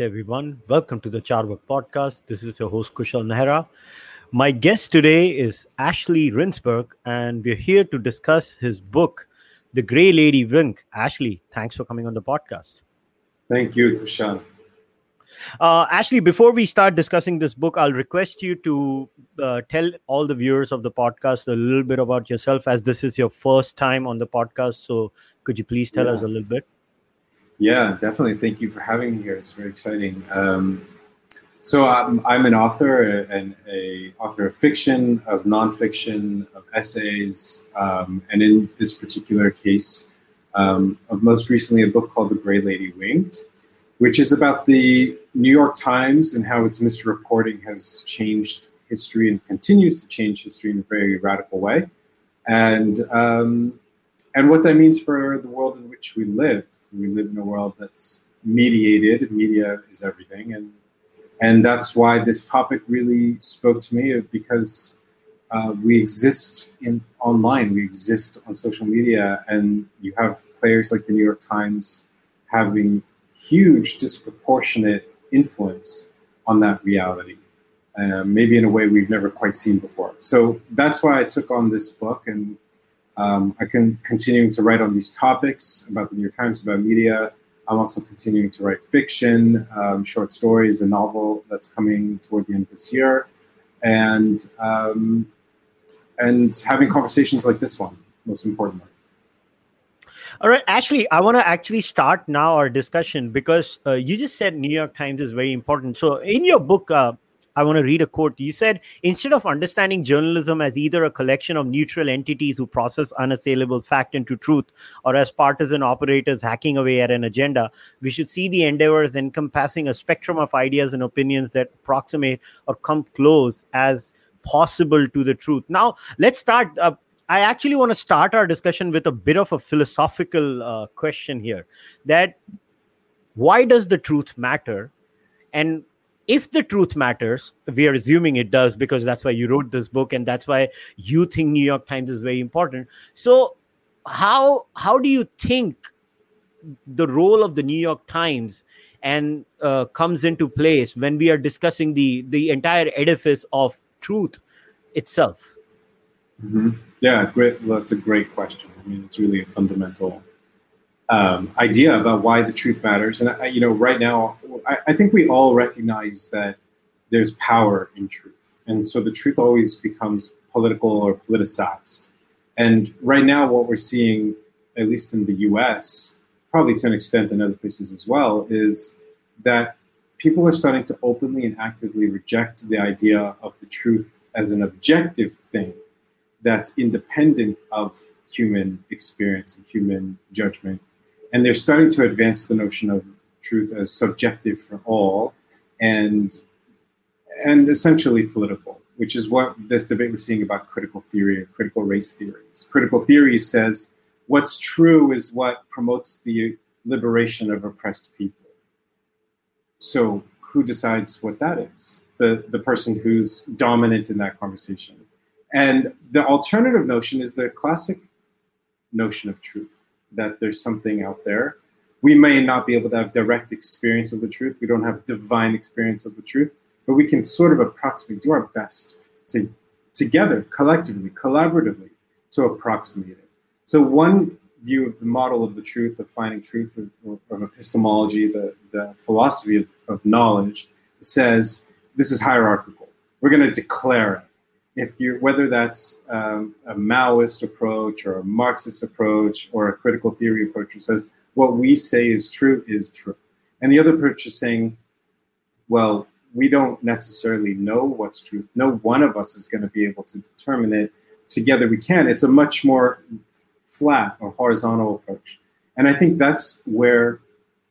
Namaste, everyone. Welcome to the Carvaka podcast. This is your host, Kushal Mehra. My guest today is Ashley Rindsberg, and we're here to discuss his book, The Gray Lady Winked. Ashley, thanks for coming on the podcast. Thank you, Kushal. Uh, Ashley, before we start discussing this book, I'll request you to uh, tell all the viewers of the podcast a little bit about yourself, as this is your first time on the podcast. So, could you please tell yeah. us a little bit? Yeah, definitely. Thank you for having me here. It's very exciting. Um, so I'm, I'm, an author and a author of fiction, of nonfiction, of essays, um, and in this particular case, um, of most recently a book called The Gray Lady Winked, which is about the New York Times and how its misreporting has changed history and continues to change history in a very radical way, and um, and what that means for the world in which we live. We live in a world that's mediated. Media is everything, and and that's why this topic really spoke to me because uh, we exist in online. We exist on social media, and you have players like the New York Times having huge disproportionate influence on that reality, uh, maybe in a way we've never quite seen before. So that's why I took on this book, and um, I can continuing to write on these topics about the New York Times, about media. I'm also continuing to write fiction, um, short stories, a novel that's coming toward the end of this year, and um, and having conversations like this one, most importantly. All right, Ashley, I want to actually start now our discussion because uh, you just said New York Times is very important. So, in your book, uh, I want to read a quote. You said, instead of understanding journalism as either a collection of neutral entities who process unassailable fact into truth or as partisan operators hacking away at an agenda, we should see the endeavors encompassing a spectrum of ideas and opinions that approximate or come close as possible to the truth. Now, let's start. Uh, I actually want to start our discussion with a bit of a philosophical uh, question here that why does the truth matter? And if the truth matters, we are assuming it does because that's why you wrote this book and that's why you think New York Times is very important. So, how how do you think the role of the New York Times and uh, comes into place when we are discussing the the entire edifice of truth itself? Mm-hmm. Yeah, great. Well, that's a great question. I mean, it's really a fundamental um, idea about why the truth matters. And I, you know, right now, I, I, think we all recognize that there's power in truth, and so the truth always becomes political or politicized. And right now, what we're seeing, at least in the U.S., probably to an extent in other places as well, is that people are starting to openly and actively reject the idea of the truth as an objective thing that's independent of human experience and human judgment. And they're starting to advance the notion of truth as subjective for all and and essentially political, which is what this debate we're seeing about critical theory and critical race theories. Critical theory says what's true is what promotes the liberation of oppressed people. So who decides what that is? The the person who's dominant in that conversation. And the alternative notion is the classic notion of truth that there's something out there. We may not be able to have direct experience of the truth. We don't have divine experience of the truth, but we can sort of approximate, do our best to together, collectively, collaboratively, to approximate it. So one view of the model of the truth, of finding truth, of, of epistemology, the, the philosophy of, of knowledge, says this is hierarchical. We're going to declare it if you whether that's um, a Maoist approach or a Marxist approach or a critical theory approach that says what we say is true is true, and the other approach is saying, well, we don't necessarily know what's true. No one of us is going to be able to determine it. Together we can. It's a much more flat or horizontal approach, and I think that's where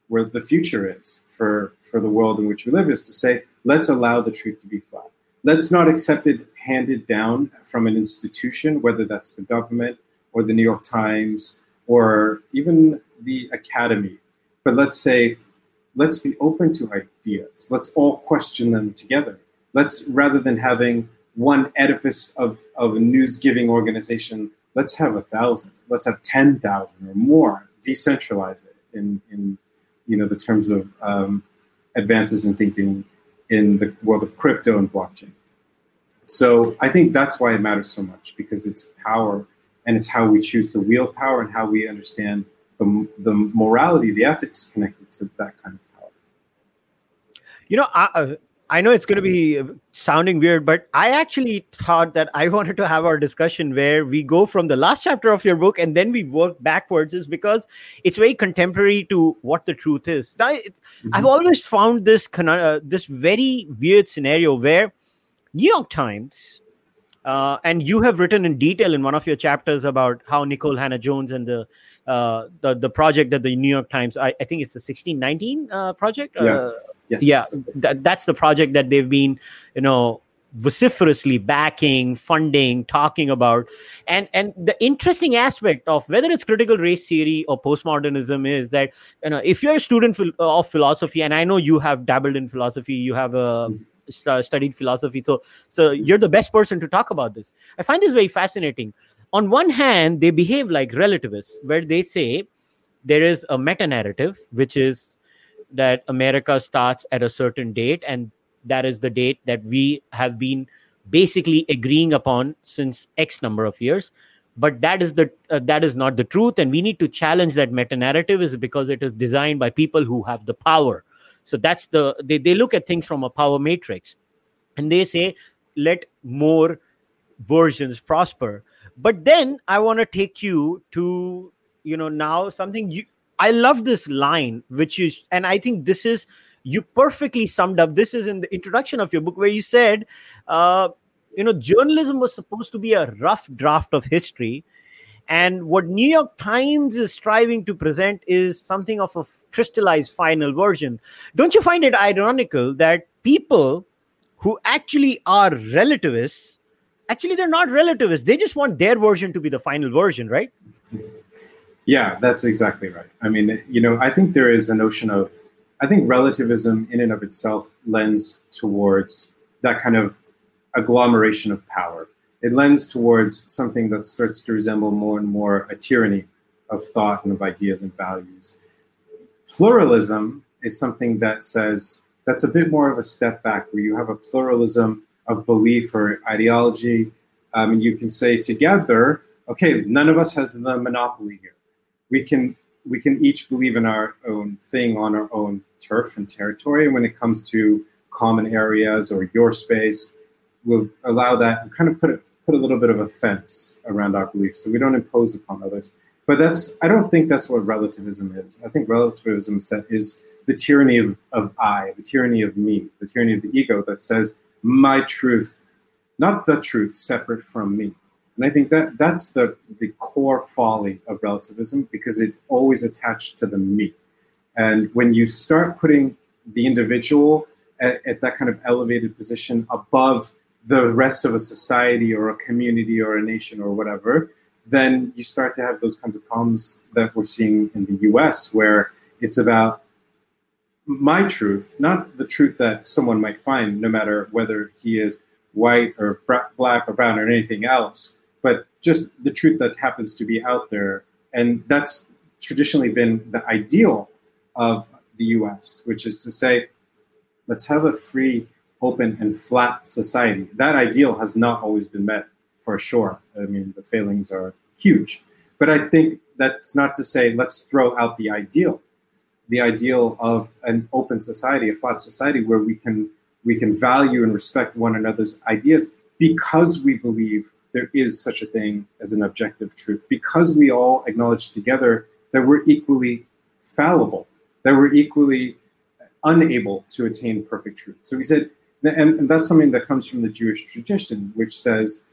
where the future is for for the world in which we live is to say let's allow the truth to be flat. Let's not accept it handed down from an institution, whether that's the government or the New York Times or even the academy. But let's say, let's be open to ideas. Let's all question them together. Let's, rather than having one edifice of, of a news giving organization, let's have a thousand, let's have 10,000 or more, decentralize it in, in you know, the terms of um, advances in thinking in the world of crypto and blockchain. So I think that's why it matters so much because it's power and it's how we choose to wield power and how we understand the, the morality, the ethics connected to that kind of power. You know, I, uh, I know it's going to be sounding weird, but I actually thought that I wanted to have our discussion where we go from the last chapter of your book and then we work backwards, is because it's very contemporary to what the truth is. Now, mm-hmm. I've always found this uh, this very weird scenario where New York Times, uh, and you have written in detail in one of your chapters about how Nikole Hannah-Jones and the uh, the the project that the New York Times, I, I think it's the 1619 uh, project. Yeah, uh, yeah, yeah that, that's the project that they've been, you know, vociferously backing funding talking about. And and the interesting aspect of whether it's critical race theory or postmodernism is that you know if you're a student of philosophy and i know you have dabbled in philosophy you have a mm-hmm. uh, studied philosophy so so you're the best person to talk about this. I find this very fascinating. On one hand they behave like relativists where they say there is a meta narrative which is that america starts at a certain date and that is the date that we have been basically agreeing upon since x number of years. But that is the uh, that is not the truth and we need to challenge that meta narrative is because it is designed by people who have the power. So that's the they, they look at things from a power matrix and they say let more versions prosper. But then i want to take you to you know now something you i love this line which is and i think this is you perfectly summed up this is in the introduction of your book where you said uh, you know journalism was supposed to be a rough draft of history and what New York Times is striving to present is something of a crystallized final version. Don't you find it ironical that people who actually are relativists, actually they're not relativists. They just want their version to be the final version, right? Yeah, that's exactly right. I mean, you know, I think there is a notion of, I think relativism in and of itself lends towards that kind of agglomeration of power it lends towards something that starts to resemble more and more a tyranny of thought and of ideas and values. Pluralism is something that says that's a bit more of a step back, where you have a pluralism of belief or ideology. Um, and you can say together, okay, none of us has the monopoly here. We can we can each believe in our own thing on our own turf and territory. When it comes to common areas or your space, we'll allow that and kind of put it put a little bit of a fence around our beliefs, so we don't impose upon others. But that's I don't think that's what relativism is. I think relativism is the tyranny of, of I, the tyranny of me, the tyranny of the ego that says my truth, not the truth separate from me. And I think that that's the, the core folly of relativism because it's always attached to the me. And when you start putting the individual at, at that kind of elevated position above the rest of a society or a community or a nation or whatever, then you start to have those kinds of problems that we're seeing in the US, where it's about my truth, not the truth that someone might find, no matter whether he is white or black or brown or anything else, but just the truth that happens to be out there. And that's traditionally been the ideal of the US, which is to say, let's have a free open and flat society. That ideal has not always been met for sure. I mean, the failings are huge. But I think that's not to say let's throw out the ideal, the ideal of an open society, a flat society where we can we can value and respect one another's ideas because we believe there is such a thing as an objective truth, because we all acknowledge together that we're equally fallible, that we're equally unable to attain perfect truth. So we said and, and that's something that comes from the Jewish tradition, which says,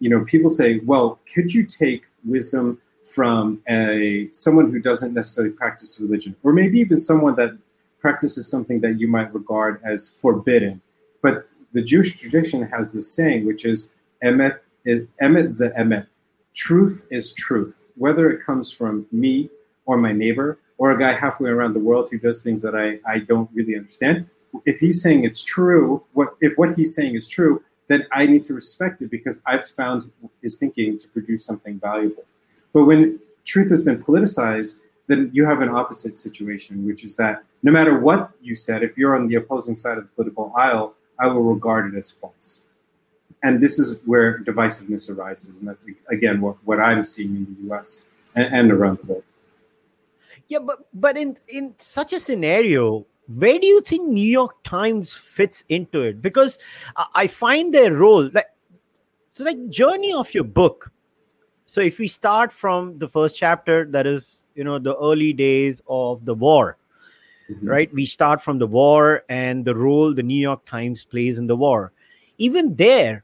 you know, people say, well, could you take wisdom from a someone who doesn't necessarily practice religion, or maybe even someone that practices something that you might regard as forbidden? But the Jewish tradition has this saying, which is emet emet ze emet. Truth is truth, whether it comes from me or my neighbor or a guy halfway around the world who does things that I, I don't really understand if he's saying it's true, what if what he's saying is true, then I need to respect it because I've found his thinking to produce something valuable. But when truth has been politicized then you have an opposite situation, which is that no matter what you said, if you're on the opposing side of the political aisle, I will regard it as false. And this is where divisiveness arises. And that's, again, what, what I'm seeing in the US and, and around the world. Yeah, but, but in, in such a scenario, where do you think New York Times fits into it? Because I find their role, like, so like journey of your book so if we start from the first chapter that is you know the early days of the war mm-hmm. right we start from the war and the role the new york times plays in the war even there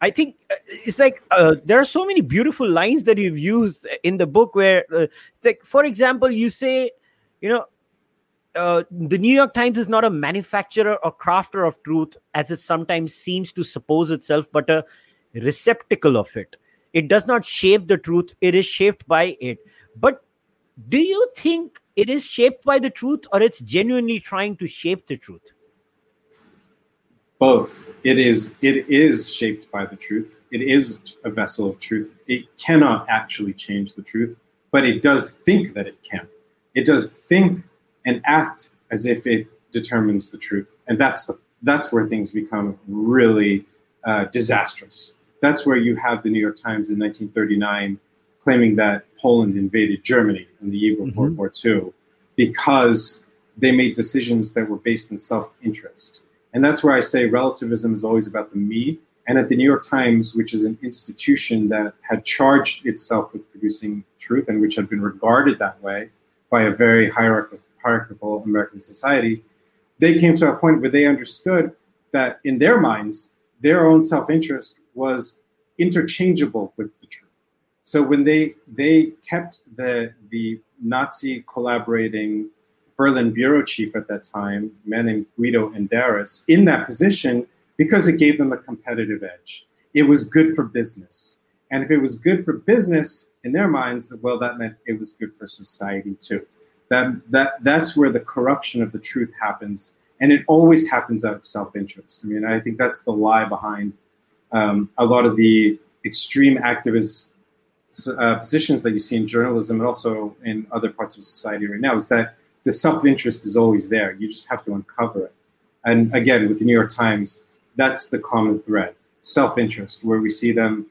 i think uh, it's like uh, there are so many beautiful lines that you've used in the book where uh, like for example you say you know uh, the New York Times is not a manufacturer or crafter of truth, as it sometimes seems to suppose itself, but a receptacle of it. It does not shape the truth it is shaped by it. But do you think it is shaped by the truth or it's genuinely trying to shape the truth both. It is it is shaped by the truth. It is a vessel of truth. It cannot actually change the truth but it does think that it can. It does think and act as if it determines the truth. And that's the that's where things become really uh, disastrous. That's where you have the New York Times in 1939 claiming that Poland invaded Germany in the eve of mm-hmm. World War II because they made decisions that were based in self interest. And that's where I say relativism is always about the me. And at the New York Times, which is an institution that had charged itself with producing truth and which had been regarded that way by a very hierarchical, American society, they came to a point where they understood that in their minds, their own self interest was interchangeable with the truth. So when they they kept the the Nazi collaborating Berlin bureau chief at that time, a man named Guido Enderis, in that position because it gave them a competitive edge. It was good for business. And if it was good for business in their minds, well, that meant it was good for society too. That, that, that's where the corruption of the truth happens. And it always happens out of self interest. I mean, I think that's the lie behind um, a lot of the extreme activist uh, positions that you see in journalism and also in other parts of society right now is that the self-interest is always there. You just have to uncover it. And again, with the New York Times, that's the common thread: self-interest, where we see them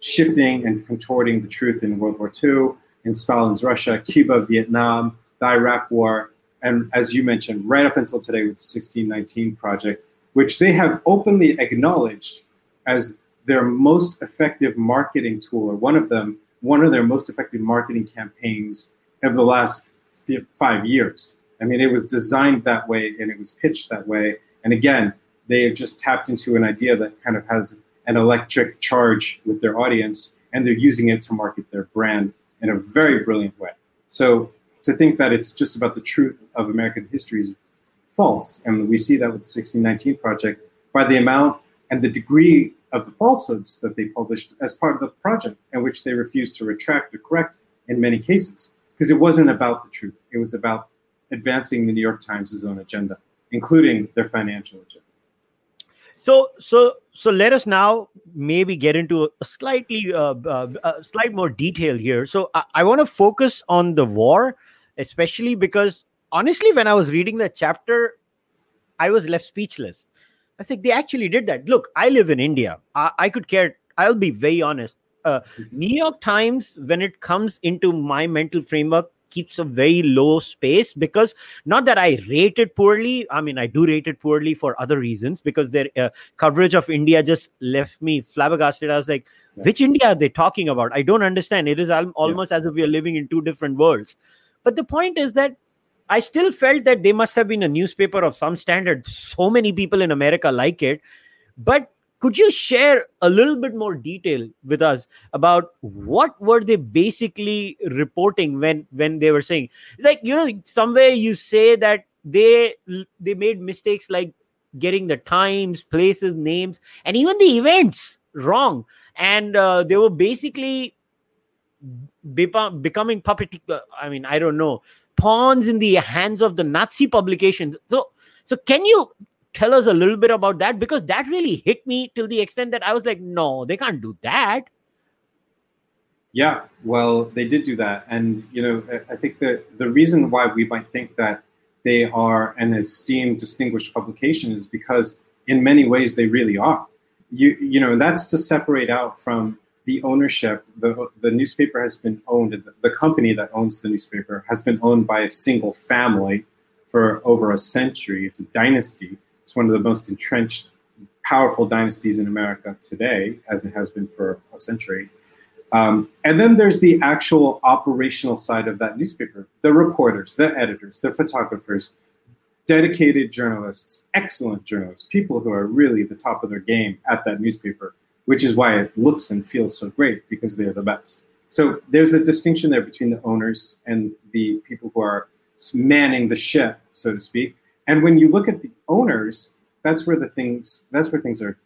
shifting and contorting the truth in World War II, in Stalin's Russia, Cuba, Vietnam, the Iraq War, and as you mentioned, right up until today with the 1619 Project, which they have openly acknowledged as their most effective marketing tool, or one of them, one of their most effective marketing campaigns of the last five years. I mean, it was designed that way and it was pitched that way. And again, they have just tapped into an idea that kind of has an electric charge with their audience, and they're using it to market their brand in a very brilliant way. So to think that it's just about the truth of American history is false. And we see that with the 1619 Project by the amount and the degree of the falsehoods that they published as part of the project, and which they refused to retract or correct in many cases, because it wasn't about the truth. It was about advancing the New York Times' own agenda, including their financial agenda. So, so, so let us now maybe get into a slightly, uh, uh, slight more detail here. So, I, I want to focus on the war, especially because honestly, when I was reading that chapter, I was left speechless I said, they actually did that. Look, I live in India. I, I could care. I'll be very honest. Uh. New York Times, when it comes into my mental framework, keeps a very low space because not that I rate it poorly. I mean, I do rate it poorly for other reasons because their uh, coverage of India just left me flabbergasted. I was like, yeah. which India are they talking about? I don't understand. It is al- almost yeah. as if we are living in two different worlds. But the point is that I still felt that they must have been a newspaper of some standard. So many people in America like it. But could you share a little bit more detail with us about what were they basically reporting when when they were saying like you know somewhere you say that they they made mistakes like getting the times places names and even the events wrong and uh, they were basically becoming puppet uh, i mean i don't know pawns in the hands of the Nazi publications. So, so can you tell us a little bit about that? Because that really hit me till the extent that I was like, no, they can't do that. Yeah, well, they did do that, and you know, I think that the reason why we might think that they are an esteemed, distinguished publication is because, in many ways, they really are. You, you know, that's to separate out from the ownership. the The newspaper has been owned. The company that owns the newspaper has been owned by a single family for over a century. It's a dynasty. One of the most entrenched, powerful dynasties in America today, as it has been for a century um, and then there's the actual operational side of that newspaper the reporters, the editors, the photographers, dedicated journalists, excellent journalists, people who are really the top of their game at that newspaper, which is why it looks and feels so great because they're the best. So there's a distinction there between the owners and the people who are manning the ship, so to speak. And when you look at the owners, that's where the things that's where things are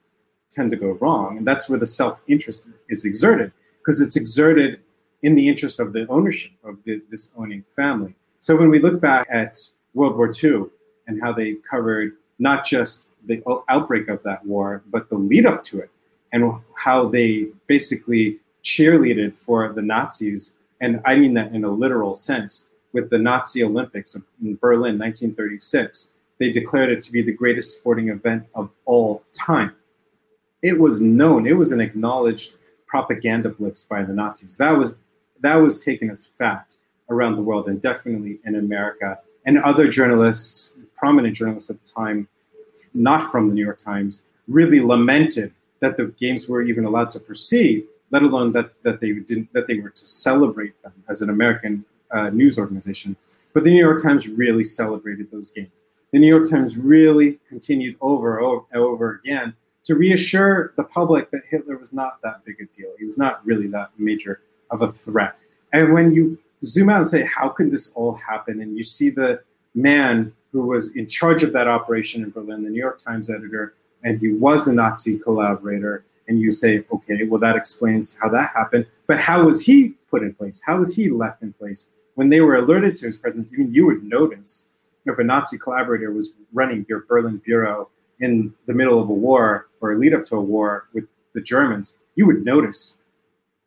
tend to go wrong, and that's where the self-interest is exerted because it's exerted in the interest of the ownership of the, this owning family. So when we look back at World War II and how they covered not just the outbreak of that war, but the lead up to it, and how they basically cheerleaded for the Nazis, and I mean that in a literal sense, with the Nazi Olympics in Berlin, 1936. They declared it to be the greatest sporting event of all time. It was known, it was an acknowledged propaganda blitz by the Nazis. That was that was taken as fact around the world and definitely in America. And other journalists, prominent journalists at the time, not from the New York Times, really lamented that the games were even allowed to proceed, let alone that, that they didn't that they were to celebrate them as an American uh, news organization. But the New York Times really celebrated those games. The New York Times really continued over and over, over again to reassure the public that Hitler was not that big a deal. He was not really that major of a threat. And when you zoom out and say, how could this all happen? And you see the man who was in charge of that operation in Berlin, the New York Times editor, and he was a Nazi collaborator, and you say, okay, well, that explains how that happened. But how was he put in place? How was he left in place? When they were alerted to his presence, even you would notice if a Nazi collaborator was running your Berlin bureau in the middle of a war or lead up to a war with the Germans, you would notice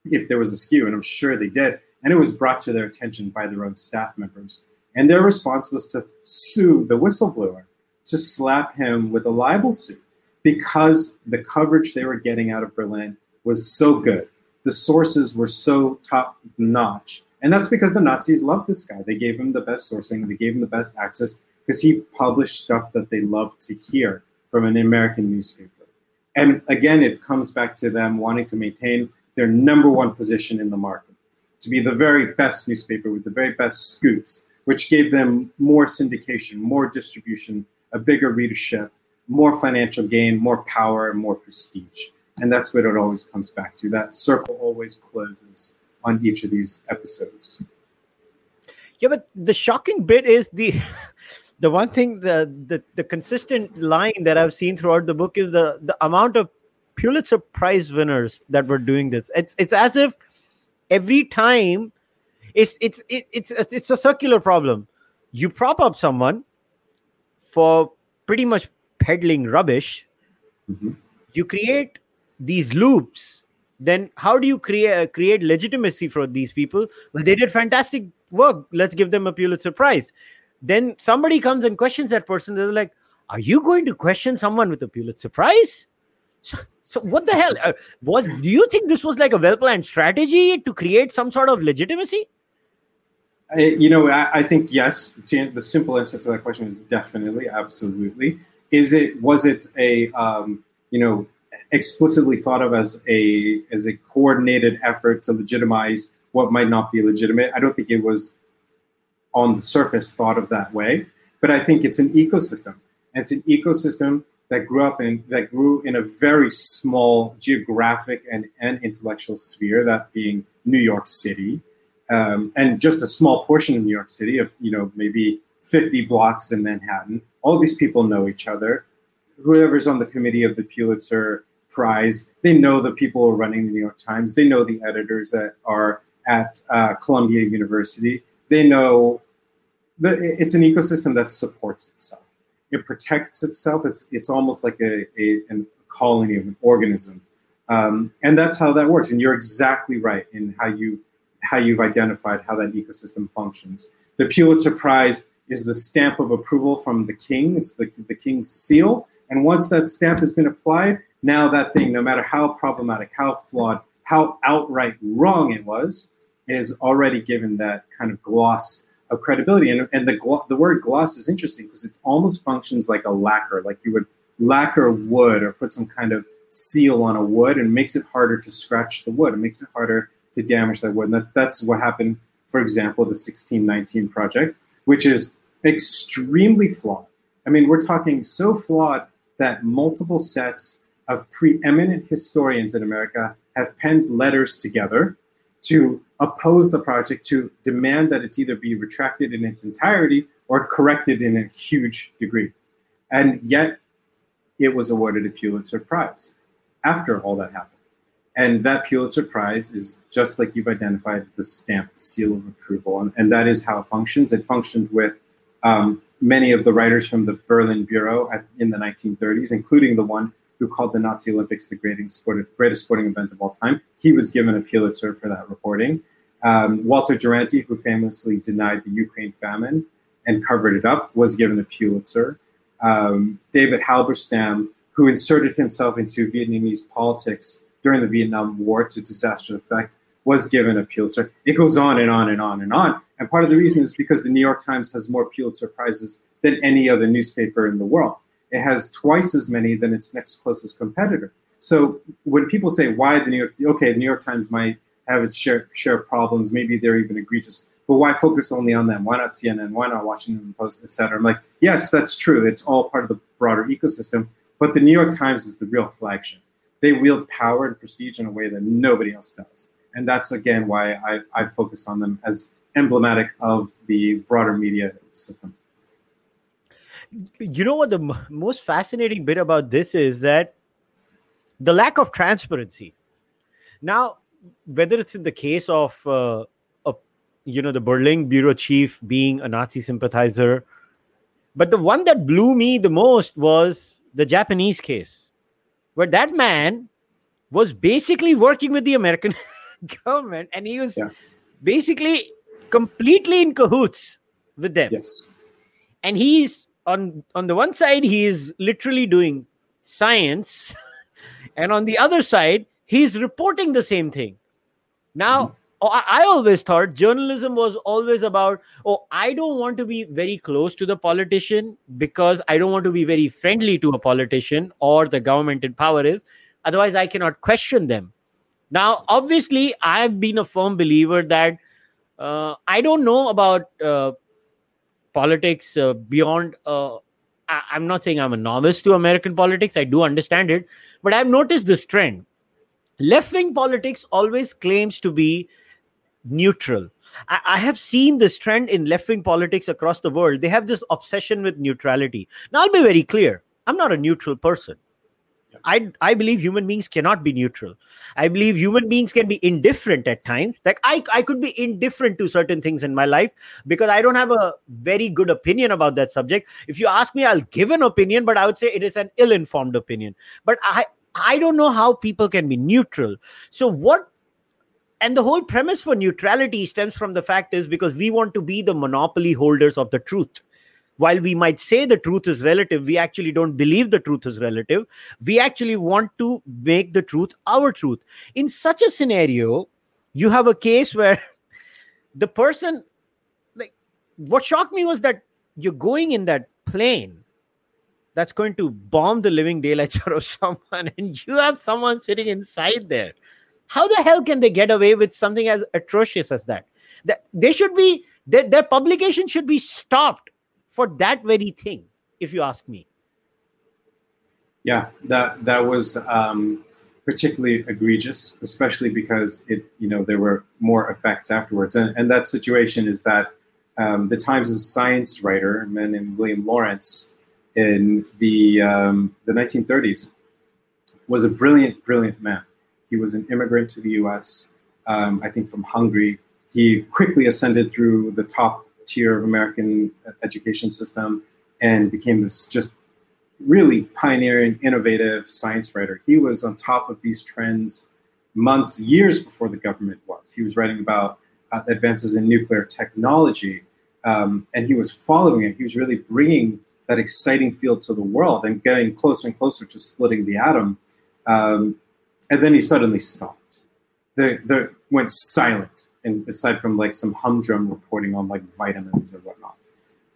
if there was a skew, and I'm sure they did. And it was brought to their attention by their own staff members. And their response was to sue the whistleblower, to slap him with a libel suit, because the coverage they were getting out of Berlin was so good. The sources were so top notch. And that's because the Nazis loved this guy. They gave him the best sourcing, they gave him the best access because he published stuff that they loved to hear from an American newspaper. And again, it comes back to them wanting to maintain their number one position in the market, to be the very best newspaper with the very best scoops, which gave them more syndication, more distribution, a bigger readership, more financial gain, more power, and more prestige. And that's what it always comes back to. That circle always closes on each of these episodes. Yeah, but the shocking bit is the the one thing the, the the consistent line that I've seen throughout the book is the the amount of Pulitzer Prize winners that were doing this. It's it's as if every time it's it's it's it's a circular problem. You prop up someone for pretty much peddling rubbish. Mm-hmm. You create these loops. Then how do you create create legitimacy for these people? Well, they did fantastic work. Let's give them a Pulitzer Prize then somebody comes and questions that person. They're like, "Are you going to question someone with a Pulitzer Prize?" So, so what the hell uh, was? Do you think this was like a well-planned strategy to create some sort of legitimacy? I, you know, I, I, think yes. The simple answer to that question is definitely, absolutely. Is it? Was it a um, you know explicitly thought of as a as a coordinated effort to legitimize what might not be legitimate? I don't think it was on the surface thought of that way. But I think it's an ecosystem. And it's an ecosystem that grew up in that grew in a very small geographic and, and intellectual sphere, that being New York City. Um, and just a small portion of New York City of, you know, maybe 50 blocks in Manhattan. All these people know each other. Whoever's on the committee of the Pulitzer Prize, they know the people who are running the New York Times. They know the editors that are at uh, Columbia University they know that it's an ecosystem that supports itself. It protects itself. It's it's almost like a, a, colony of an organism Um, and that's how that works. And you're exactly right in how you how you've identified how that ecosystem functions. The Pulitzer Prize is the stamp of approval from the king. It's the, the king's seal. And once that stamp has been applied, now that thing, no matter how problematic, how flawed, how outright wrong it was, is already given that kind of gloss of credibility. And, and the, glo- the word gloss is interesting because it almost functions like a lacquer, like you would lacquer wood or put some kind of seal on a wood and makes it harder to scratch the wood. It makes it harder to damage that wood. And that, that's what happened, for example, the 1619 project, which is extremely flawed. I mean, we're talking so flawed that multiple sets of preeminent historians in America have penned letters together to oppose the project, to demand that it's either be retracted in its entirety or corrected in a huge degree. And yet, it was awarded a Pulitzer Prize after all that happened. And that Pulitzer Prize is just like you've identified the stamp, the seal of approval. And, and that is how it functions. It functioned with um, many of the writers from the Berlin Bureau at, in the 1930s, including the one who called the Nazi Olympics the greatest sporting, greatest sporting event of all time. He was given a Pulitzer for that reporting. Um, Walter Duranty, who famously denied the Ukraine famine and covered it up, was given a Pulitzer. Um, David Halberstam, who inserted himself into Vietnamese politics during the Vietnam War to disastrous effect, was given a Pulitzer. It goes on and on and on and on. And part of the reason is because the New York Times has more Pulitzer Prizes than any other newspaper in the world. It has twice as many than its next closest competitor. So when people say why the New York, okay, the New York Times might have its share, share of problems, maybe they're even egregious, but why focus only on them? Why not CNN? Why not Washington Post, etc.? I'm like, yes, that's true. It's all part of the broader ecosystem, but the New York Times is the real flagship. They wield power and prestige in a way that nobody else does, and that's again why I, I focused on them as emblematic of the broader media system you know what the m- most fascinating bit about this is that the lack of transparency. Now whether it's in the case of uh, a, you know the berlin bureau chief being a nazi sympathizer but the one that blew me the most was the japanese case where that man was basically working with the american government and he was yeah. basically completely in cahoots with them. Yes. And he's on on the one side he is literally doing science and on the other side he's reporting the same thing. Now mm-hmm. I, I always thought journalism was always about oh i don't want to be very close to the politician because i don't want to be very friendly to a politician or the government in power is. Otherwise i cannot question them. Now obviously i've been a firm believer that uh, i don't know about uh, politics uh, beyond uh, I, i'm not saying i'm a novice to american politics i do understand it but i've noticed this trend. Left wing politics always claims to be neutral. I, I have seen this trend in left wing politics across the world. They have this obsession with neutrality. Now i'll be very clear. I'm not a neutral person I, I believe human beings cannot be neutral. I believe human beings can be indifferent at times. Like I, I could be indifferent to certain things in my life because I don't have a very good opinion about that subject. If you ask me, I'll give an opinion, but I would say it is an ill-informed opinion. But I, I don't know how people can be neutral. So what and the whole premise for neutrality stems from the fact is because we want to be the monopoly holders of the truth while we might say the truth is relative, we actually don't believe the truth is relative. We actually want to make the truth our truth. In such a scenario, you have a case where the person, like, what shocked me was that you're going in that plane that's going to bomb the living daylights out of someone, and you have someone sitting inside there. How the hell can they get away with something as atrocious as that? That they should be their, their publication should be stopped for that very thing, if you ask me. Yeah, that that was um, particularly egregious, especially because it you know there were more effects afterwards, and and that situation is that um, the Times' science writer, a man named William Laurence, in the um, the 1930s, was a brilliant, brilliant man. He was an immigrant to the U.S. Um, I think from Hungary. He quickly ascended through the top tier of American education system and became this just really pioneering, innovative science writer. He was on top of these trends months, years before the government was. He was writing about uh, advances in nuclear technology, um, and he was following it. He was really bringing that exciting field to the world and getting closer and closer to splitting the atom. Um, and then he suddenly stopped. The, the went silent, and aside from like some humdrum reporting on like vitamins or whatnot.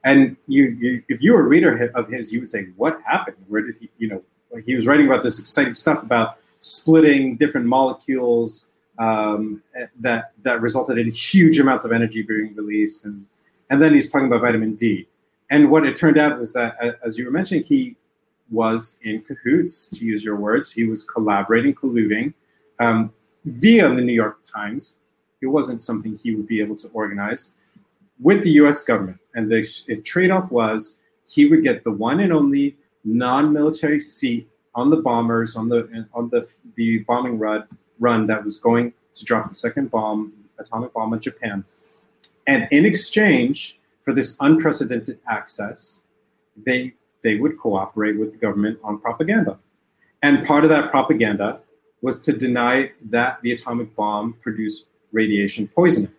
And you, you, if you were a reader of his, you would say, "What happened? Where did he? You know, he was writing about this exciting stuff about splitting different molecules um, that that resulted in huge amounts of energy being released, and and then he's talking about vitamin D. And what it turned out was that, as you were mentioning, he was in cahoots, to use your words. He was collaborating, colluding um, via the New York Times. It wasn't something he would be able to organize with the US government. And the trade off was he would get the one and only non military seat on the bombers, on the, on the, the bombing run, run that was going to drop the second bomb, atomic bomb on Japan. And in exchange for this unprecedented access, they, they would cooperate with the government on propaganda. And part of that propaganda was to deny that the atomic bomb produced radiation poisoning.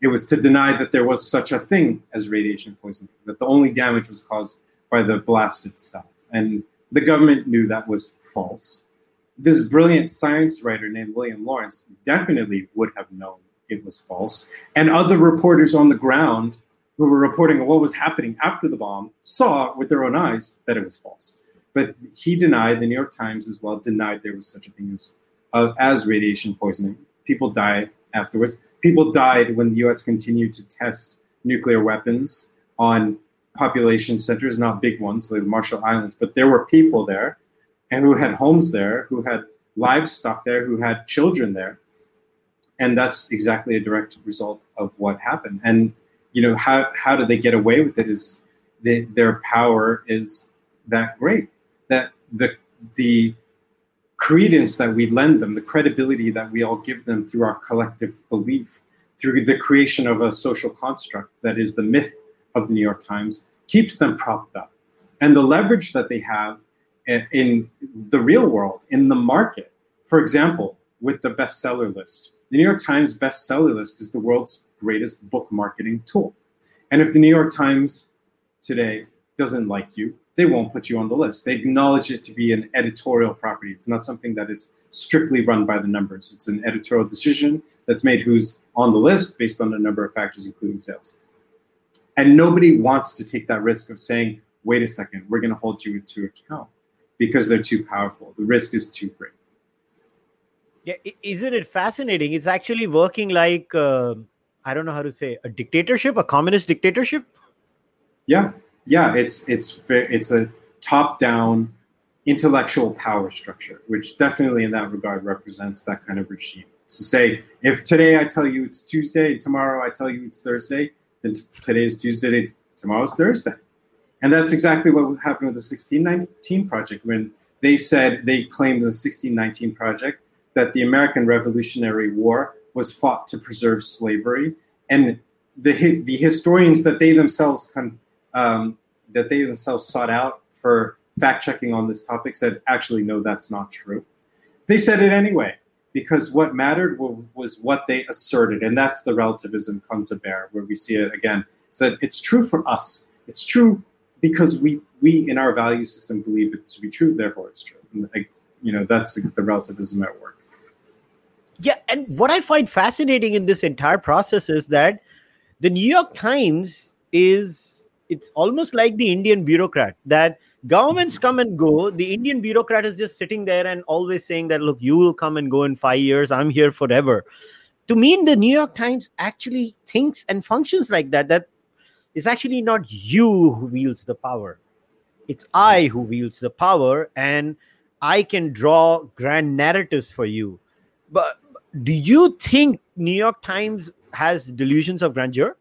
It was to deny that there was such a thing as radiation poisoning, that the only damage was caused by the blast itself. And the government knew that was false. This brilliant science writer named William Laurence definitely would have known it was false. And other reporters on the ground who were reporting what was happening after the bomb saw with their own eyes that it was false. But he denied, the New York Times as well denied there was such a thing as, uh, as radiation poisoning. People died afterwards. People died when the US continued to test nuclear weapons on population centers, not big ones like the Marshall Islands, but there were people there and who had homes there, who had livestock there, who had children there. And that's exactly a direct result of what happened. And you know, how how do they get away with it? Is their power is that great that the the credence that we lend them, the credibility that we all give them through our collective belief, through the creation of a social construct that is the myth of the New York Times, keeps them propped up. And the leverage that they have in the real world, in the market. For example, with the bestseller list. The New York Times bestseller list is the world's greatest book marketing tool. And if the New York Times today doesn't like you, they won't put you on the list. They acknowledge it to be an editorial property. It's not something that is strictly run by the numbers. It's an editorial decision that's made who's on the list based on a number of factors, including sales. And nobody wants to take that risk of saying, wait a second, we're going to hold you to account because they're too powerful. The risk is too great. Yeah, isn't it fascinating? It's actually working like uh, I don't know how to say a dictatorship, a communist dictatorship. Yeah, yeah. It's it's it's a top-down intellectual power structure, which definitely in that regard represents that kind of regime. To say, if today I tell you it's Tuesday, and tomorrow I tell you it's Thursday, then t- today is Tuesday, tomorrow's Thursday. And that's exactly what happened with the 1619 Project when they said, they claimed the 1619 Project that the American Revolutionary War was fought to preserve slavery. And the, the historians that they themselves con, um, that they themselves sought out for fact checking on this topic said, actually, no, that's not true. They said it anyway because what mattered was what they asserted, and that's the relativism come to bear, where we see it again. Said it's true for us. It's true because we we in our value system believe it to be true. Therefore, it's true. And, you know, that's the relativism at work. Yeah, and what I find fascinating in this entire process is that the New York Times is it's almost like the Indian bureaucrat that governments come and go the indian bureaucrat is just sitting there and always saying that look you will come and go in 5 years i'm here forever. To me the new york times actually thinks and functions like that that it's actually not you who wields the power. It's i who wields the power and i can draw grand narratives for you. But do you think new york times has delusions of grandeur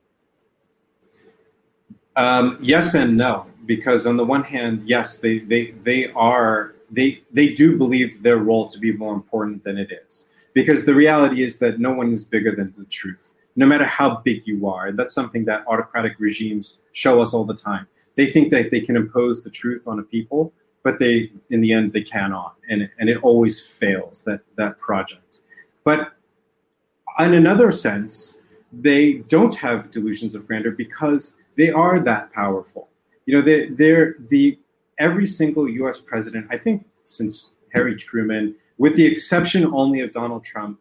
um, yes and no because on the one hand, yes, they they they are they they do believe their role to be more important than it is. Because the reality is that no one is bigger than the truth, no matter how big you are. And that's something that autocratic regimes show us all the time. They think that they can impose the truth on a people but they in the end they cannot, and and it always fails that that project. But in another sense, they don't have delusions of grandeur because they are that powerful. You know, they, they're the every single U.S. president, I think, since Harry Truman, with the exception only of Donald Trump,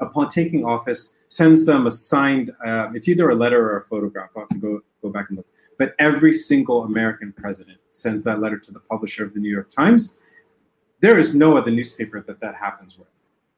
upon taking office, sends them a signed. Uh, it's either a letter or a photograph. I have to go go back and look. But every single American president sends that letter to the publisher of the New York Times. There is no other newspaper that that happens with.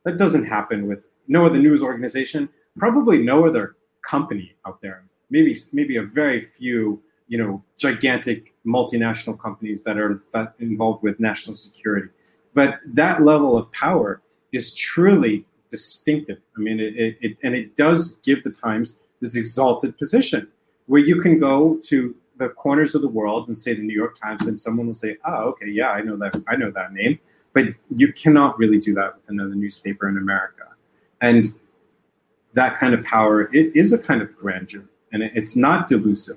That doesn't happen with no other news organization. Probably no other company out there. Maybe maybe a very few you know gigantic multinational companies that are involved with national security. But that level of power is truly distinctive. I mean, it, it, and it does give the Times this exalted position where you can go to the corners of the world and say the New York Times, and someone will say, "Oh, okay, yeah, I know that, I know that name," but you cannot really do that with another newspaper in America, and that kind of power it is a kind of grandeur, and it's not delusive,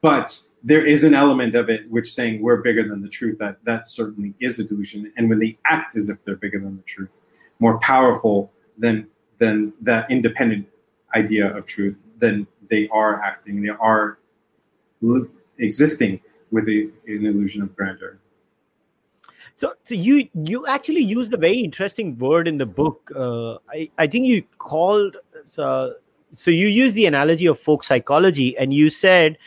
but there is an element of it which saying we're bigger than the truth that that certainly is a delusion and when they act as if they're bigger than the truth more powerful than than that independent idea of truth then they are acting they are li- existing with a, an illusion of grandeur so, so you you actually used a very interesting word in the book. Uh, I I think you called uh, so you use the analogy of folk psychology, and you said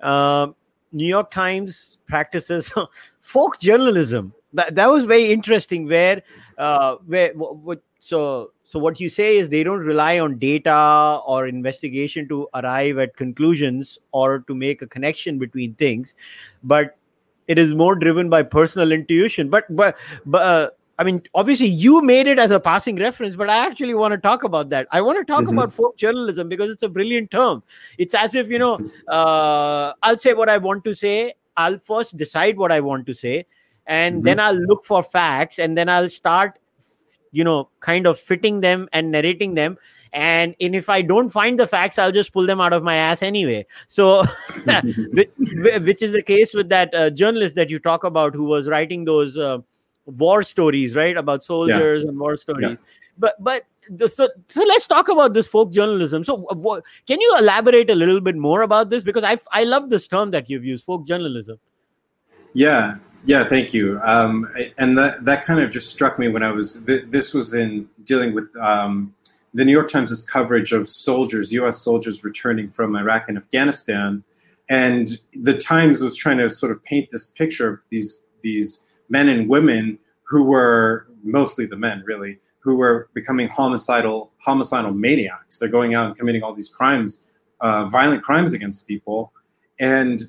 uh, New York Times practices folk journalism. That that was very interesting. Where uh, where so so what you say is they don't rely on data or investigation to arrive at conclusions or to make a connection between things, but it is more driven by personal intuition. But but but. I mean, obviously, you made it as a passing reference, but I actually want to talk about that. I want to talk mm-hmm. about folk journalism because it's a brilliant term. It's as if, you know, uh, I'll say what I want to say. I'll first decide what I want to say, and mm-hmm. then I'll look for facts, and then I'll start, you know, kind of fitting them and narrating them. And, and if I don't find the facts, I'll just pull them out of my ass anyway. So, which, which is the case with that uh, journalist that you talk about who was writing those. Uh, war stories, right? About soldiers yeah. and war stories. Yeah. But but the, so so let's talk about this folk journalism. So what, can you elaborate a little bit more about this? Because I I love this term that you've used, folk journalism. Yeah, yeah, thank you. Um, and that that kind of just struck me when I was th- this was in dealing with um, the New York Times' coverage of soldiers, U.S. soldiers returning from Iraq and Afghanistan, and the Times was trying to sort of paint this picture of these these men and women who were mostly the men really who were becoming homicidal homicidal maniacs. They're going out and committing all these crimes uh, violent crimes against people. And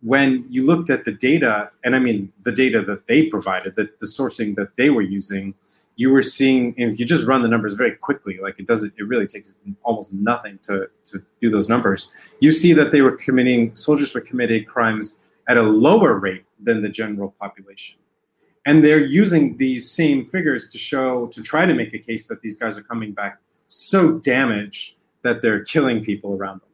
when you looked at the data and i mean the data that they provided that the sourcing that they were using you were seeing if you just run the numbers very quickly like it doesn't it really takes almost nothing to to do those numbers you see that they were committing soldiers were committing crimes at a lower rate than the general population and they're using these same figures to show to try to make a case that these guys are coming back so damaged that they're killing people around them.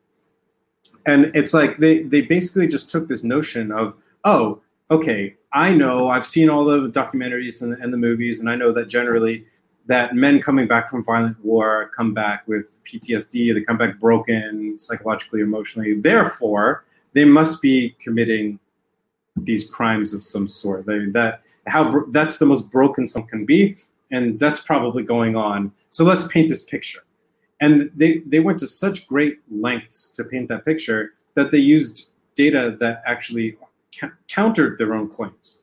And it's like they they basically just took this notion of oh okay i know i've seen all the documentaries and, and the movies and i know that generally that men coming back from violent war come back with ptsd they come back broken psychologically emotionally. Therefore they must be committing these crimes of some sort. I mean, that how that's the most broken some can be, and that's probably going on. So let's paint this picture. And they they went to such great lengths to paint that picture that they used data that actually ca- countered their own claims.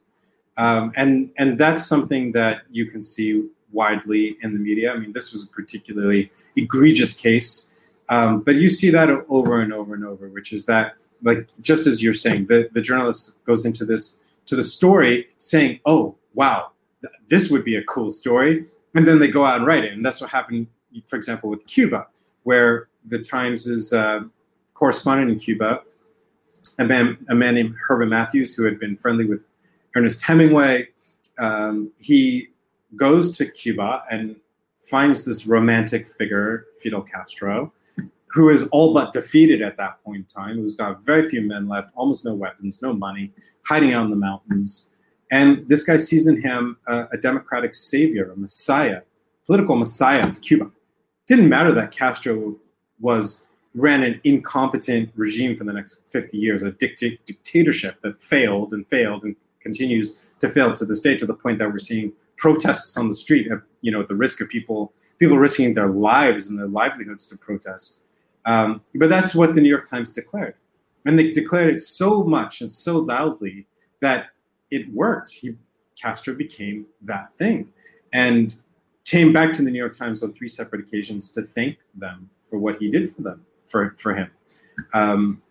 Um, and and that's something that you can see widely in the media. I mean, this was a particularly egregious case, um, but you see that over and over and over, which is that like just as you're saying, the, the journalist goes into this to the story saying, "Oh, wow, th- this would be a cool story," and then they go out and write it. And that's what happened, for example, with Cuba, where the Times' uh, correspondent in Cuba, a man, a man named Herbert Matthews, who had been friendly with Ernest Hemingway, um, he goes to Cuba and finds this romantic figure, Fidel Castro, who is all but defeated at that point in time, who's got very few men left, almost no weapons, no money, hiding out in the mountains. And this guy sees in him a, a democratic savior, a messiah, political messiah of Cuba. It didn't matter that Castro was ran an incompetent regime for the next 50 years, a dicta- dictatorship that failed and failed and continues to fail to this day to the point that we're seeing protests on the street at you know the risk of people people risking their lives and their livelihoods to protest um, but that's what the new york times declared. And they declared it so much and so loudly that it worked. He castro became that thing and came back to the new york times on three separate occasions to thank them for what he did for them for, for him. Um,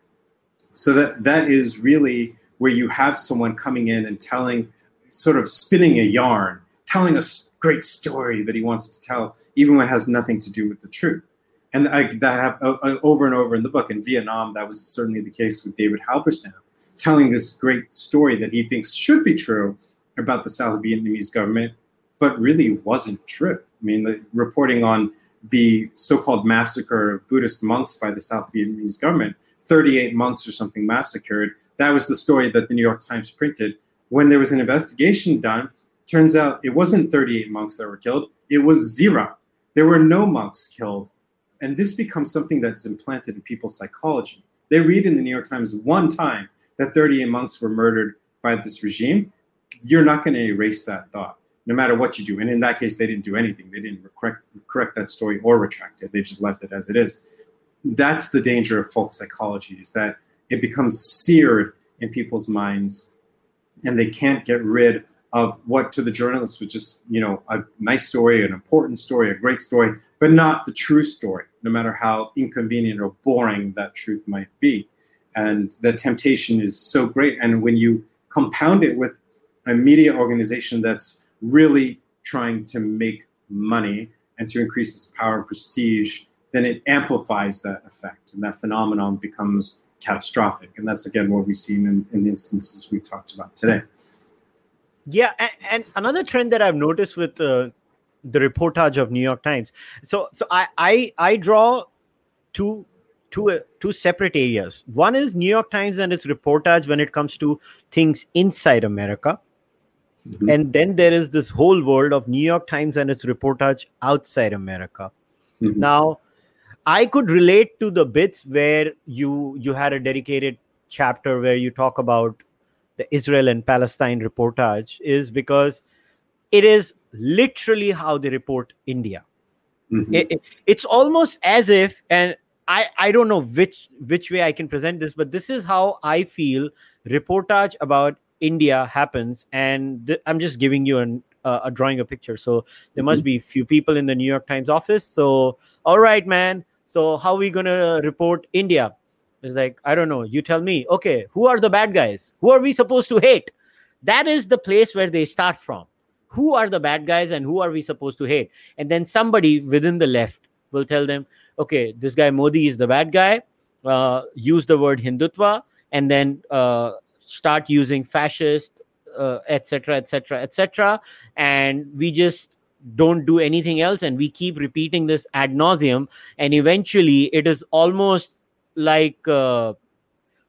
so that that is really where you have someone coming in and telling sort of spinning a yarn telling a great story that he wants to tell, even when it has nothing to do with the truth. And I, that happened uh, over and over in the book. In Vietnam, that was certainly the case with David Halberstam, telling this great story that he thinks should be true about the South Vietnamese government, but really wasn't true. I mean, the, reporting on the so-called massacre of Buddhist monks by the South Vietnamese government, 38 monks or something massacred. That was the story that the New York Times printed. When there was an investigation done, Turns out it wasn't 38 monks that were killed, it was zero. There were no monks killed. And this becomes something that's implanted in people's psychology. They read in the New York Times one time that 38 monks were murdered by this regime. You're not going to erase that thought, no matter what you do. And in that case, they didn't do anything. They didn't correct, correct that story or retract it. They just left it as it is. That's the danger of folk psychology, is that it becomes seared in people's minds and they can't get rid of what to the journalists was just you know a nice story an important story a great story but not the true story no matter how inconvenient or boring that truth might be. And the temptation is so great. And when you compound it with a media organization that's really trying to make money and to increase its power and prestige then it amplifies that effect. And that phenomenon becomes catastrophic. And that's again what we've seen in, in the instances we've talked about today yeah, and, and another trend that I've noticed with uh, the reportage of New York Times. So, so I I, I draw two two uh, two separate areas. One is New York Times and its reportage when it comes to things inside America. Mm-hmm. And then there is this whole world of New York Times and its reportage outside America. Mm-hmm. Now, I could relate to the bits where you you had a dedicated chapter where you talk about the Israel and Palestine reportage is because it is literally how they report India. Mm-hmm. It, it, it's almost as if, and I, I don't know which which way I can present this, but this is how I feel reportage about India happens, and th- I'm just giving you an uh, a drawing a picture. So there must mm-hmm. be few people in the New York Times office. So all right, man. So how are we gonna report India? It's like, I don't know. You tell me, okay, who are the bad guys? Who are we supposed to hate? That is the place where they start from. Who are the bad guys and who are we supposed to hate? And then somebody within the left will tell them, okay, this guy Modi is the bad guy. Uh, use the word Hindutva and then uh, start using fascist, etc., etc., etc. And we just don't do anything else and we keep repeating this ad nauseum. And eventually it is almost like uh,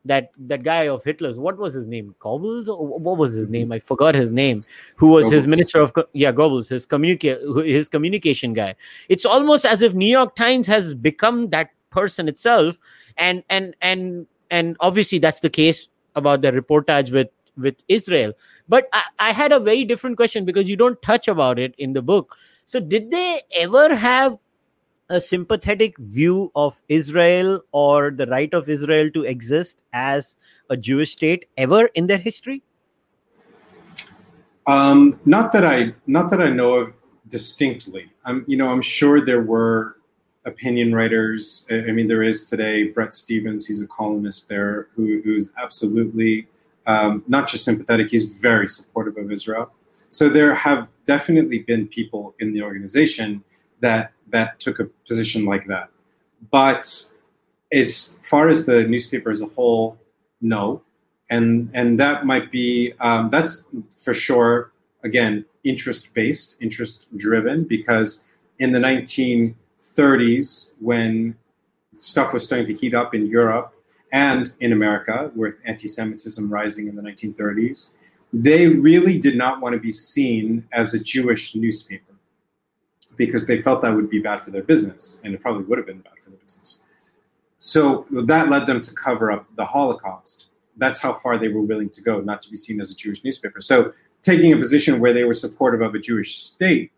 that that guy of Hitler's. What was his name? Goebbels? What was his name? I forgot his name. Who was Goebbels. his minister of yeah Goebbels, his communicate his communication guy. It's almost as if New York Times has become that person itself, and and and and obviously that's the case about the reportage with with Israel. But I, I had a very different question because you don't touch about it in the book. So did they ever have a sympathetic view of Israel or the right of Israel to exist as a Jewish state ever in their history? Um, not that I not that I know of distinctly. I'm you know I'm sure there were opinion writers. I mean there is today Bret Stephens. He's a columnist there who, who's absolutely um, not just sympathetic. He's very supportive of Israel. So there have definitely been people in the organization that that took a position like that. But as far as the newspaper as a whole, no, and and that might be um, that's for sure. Again, interest based, interest driven, because in the 1930s, when stuff was starting to heat up in Europe and in America, with anti-Semitism rising in the 1930s, they really did not want to be seen as a Jewish newspaper because they felt that would be bad for their business, and it probably would have been bad for the business. So that led them to cover up the Holocaust. That's how far they were willing to go, not to be seen as a Jewish newspaper. So taking a position where they were supportive of a Jewish state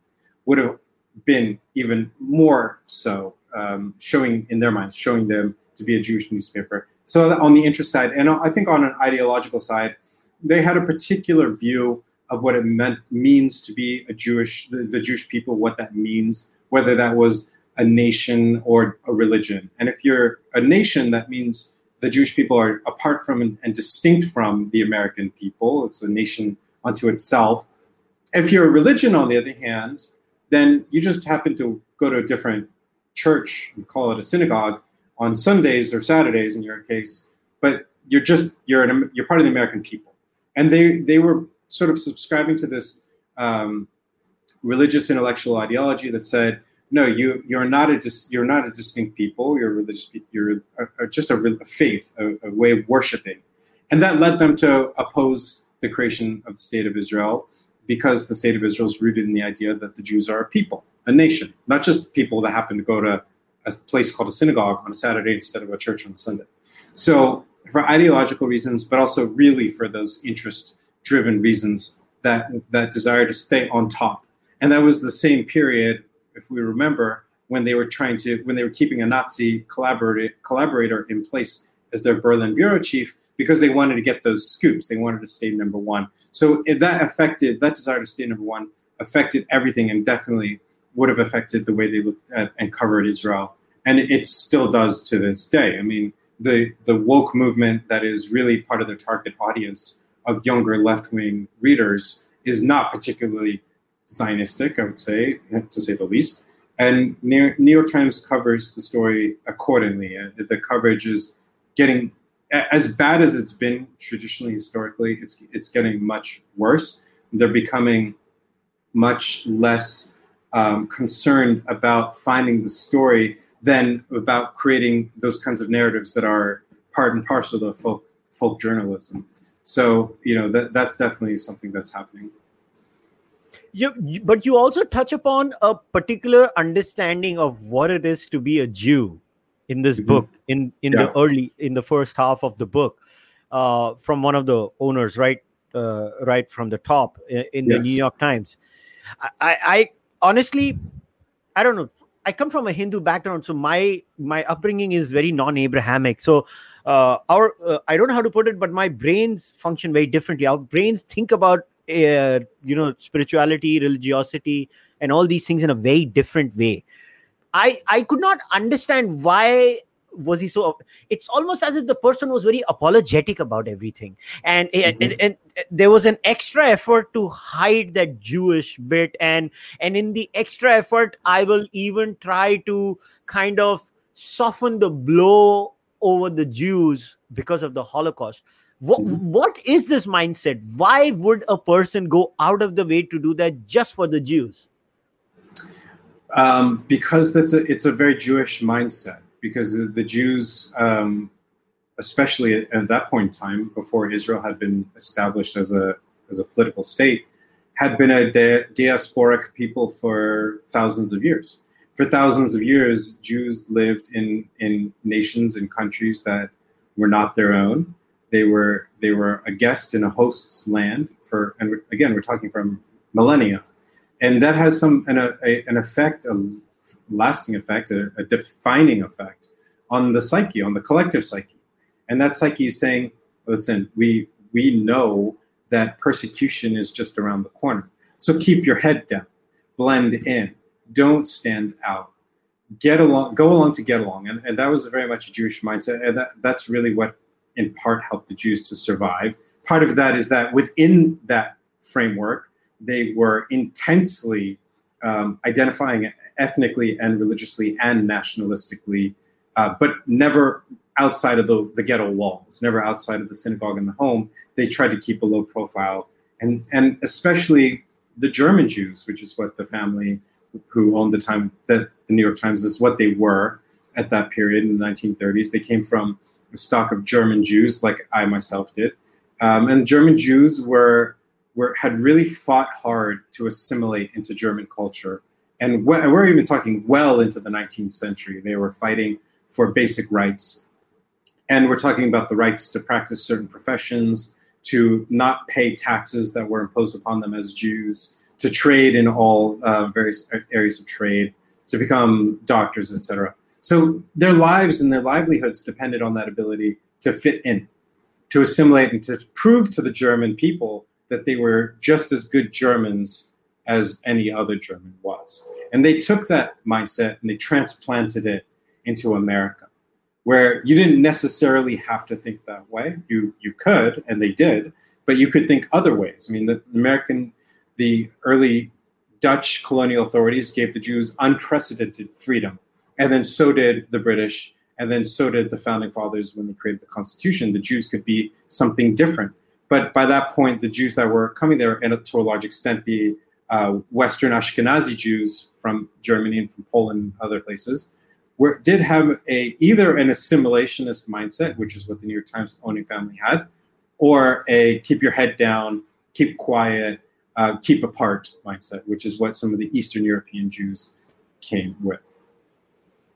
would have been even more so, um, showing in their minds, showing them to be a Jewish newspaper. So on the interest side, and I think on an ideological side, they had a particular view of what it meant means to be a Jewish, the, the Jewish people, what that means, whether that was a nation or a religion. And if you're a nation, that means the Jewish people are apart from and, and distinct from the American people. It's a nation unto itself. If you're a religion, on the other hand, then you just happen to go to a different church, you call it a synagogue, on Sundays or Saturdays in your case, but you're just you're an, you're part of the American people, and they they were sort of subscribing to this um, religious intellectual ideology that said, no, you you're not a dis, you're not a distinct people. You're religious. You're a, a, just a, a faith, a, way of worshiping, and that led them to oppose the creation of the state of Israel because the state of Israel is rooted in the idea that the Jews are a people, a nation, not just people that happen to go to a place called a synagogue on a Saturday instead of a church on Sunday. So, for ideological reasons, but also really for those interest driven reasons that, that desire to stay on top. And that was the same period, if we remember, when they were trying to, when they were keeping a Nazi collaborator, collaborator in place as their Berlin bureau chief because they wanted to get those scoops. They wanted to stay number one. So that affected that desire to stay number one affected everything and definitely would have affected the way they looked at and covered Israel. And it still does to this day. I mean, the the woke movement that is really part of their target audience of younger left wing readers is not particularly Zionistic, I would say, to say the least. And New York Times covers the story accordingly. The coverage is getting as bad as it's been traditionally historically it's it's getting much worse they're becoming much less um, concerned about finding the story than about creating those kinds of narratives that are part and parcel of folk folk journalism so you know that that's definitely something that's happening you, but you also touch upon a particular understanding of what it is to be a Jew in this mm-hmm. book in in yeah. the early in the first half of the book uh, from one of the owners right uh, right from the top in, in yes. the new york times I, I honestly i don't know i come from a hindu background so my my upbringing is very non-abrahamic so uh, our uh, i don't know how to put it but my brains function very differently. Our brains think about uh, you know spirituality religiosity and all these things in a very different way. I I could not understand why was he so it's almost as if the person was very apologetic about everything. And, mm-hmm. and, and, and, there was an extra effort to hide that jewish bit. And and in the extra effort i will even try to kind of soften the blow over the jews because of the holocaust what, mm-hmm. what is this mindset why would a person go out of the way to do that just for the jews um, because that's a, it's a very Jewish mindset. Because the, the Jews, um, especially at, at, that point in time, before Israel had been established as a as a political state, had been a di- diasporic people for thousands of years. For thousands of years, Jews lived in in nations and countries that were not their own. They were they were a guest in a host's land for, and again, we're talking from millennia. And that has some an, a, an effect, a lasting effect, a, a defining effect on the psyche, on the collective psyche, and that psyche is saying, "Listen, we we know that persecution is just around the corner, so keep your head down, blend in, don't stand out." Get along, go along to get along, and, and that was very much a Jewish mindset, and that, that's really what, in part, helped the Jews to survive. Part of that is that within that framework, they were intensely um, identifying ethnically and religiously and nationalistically, uh, but never outside of the, the ghetto walls, never outside of the synagogue and the home. They tried to keep a low profile, and and especially the German Jews, which is what the family who owned the time that the New York Times is what they were at that period in the 1930s. They came from a stock of German Jews, like I myself did, um, and German Jews were were had really fought hard to assimilate into German culture, and we're even talking well into the 19th century. They were fighting for basic rights, and we're talking about the rights to practice certain professions, to not pay taxes that were imposed upon them as Jews, to trade in all uh, various areas of trade, to become doctors, etc. So their lives and their livelihoods depended on that ability to fit in, to assimilate, and to prove to the German people that they were just as good Germans as any other German was. And they took that mindset and they transplanted it into America, where you didn't necessarily have to think that way. You you could, and they did, but you could think other ways. I mean, the American, the early Dutch colonial authorities gave the Jews unprecedented freedom, and then so did the British, and then so did the founding fathers when they created the Constitution. The Jews could be something different but by that point, the Jews that were coming there, and to a large extent, the uh, Western Ashkenazi Jews from Germany and from Poland and other places, were, did have a either an assimilationist mindset, which is what the New York Times owning family had, or a keep your head down, keep quiet, uh, keep apart mindset, which is what some of the Eastern European Jews came with.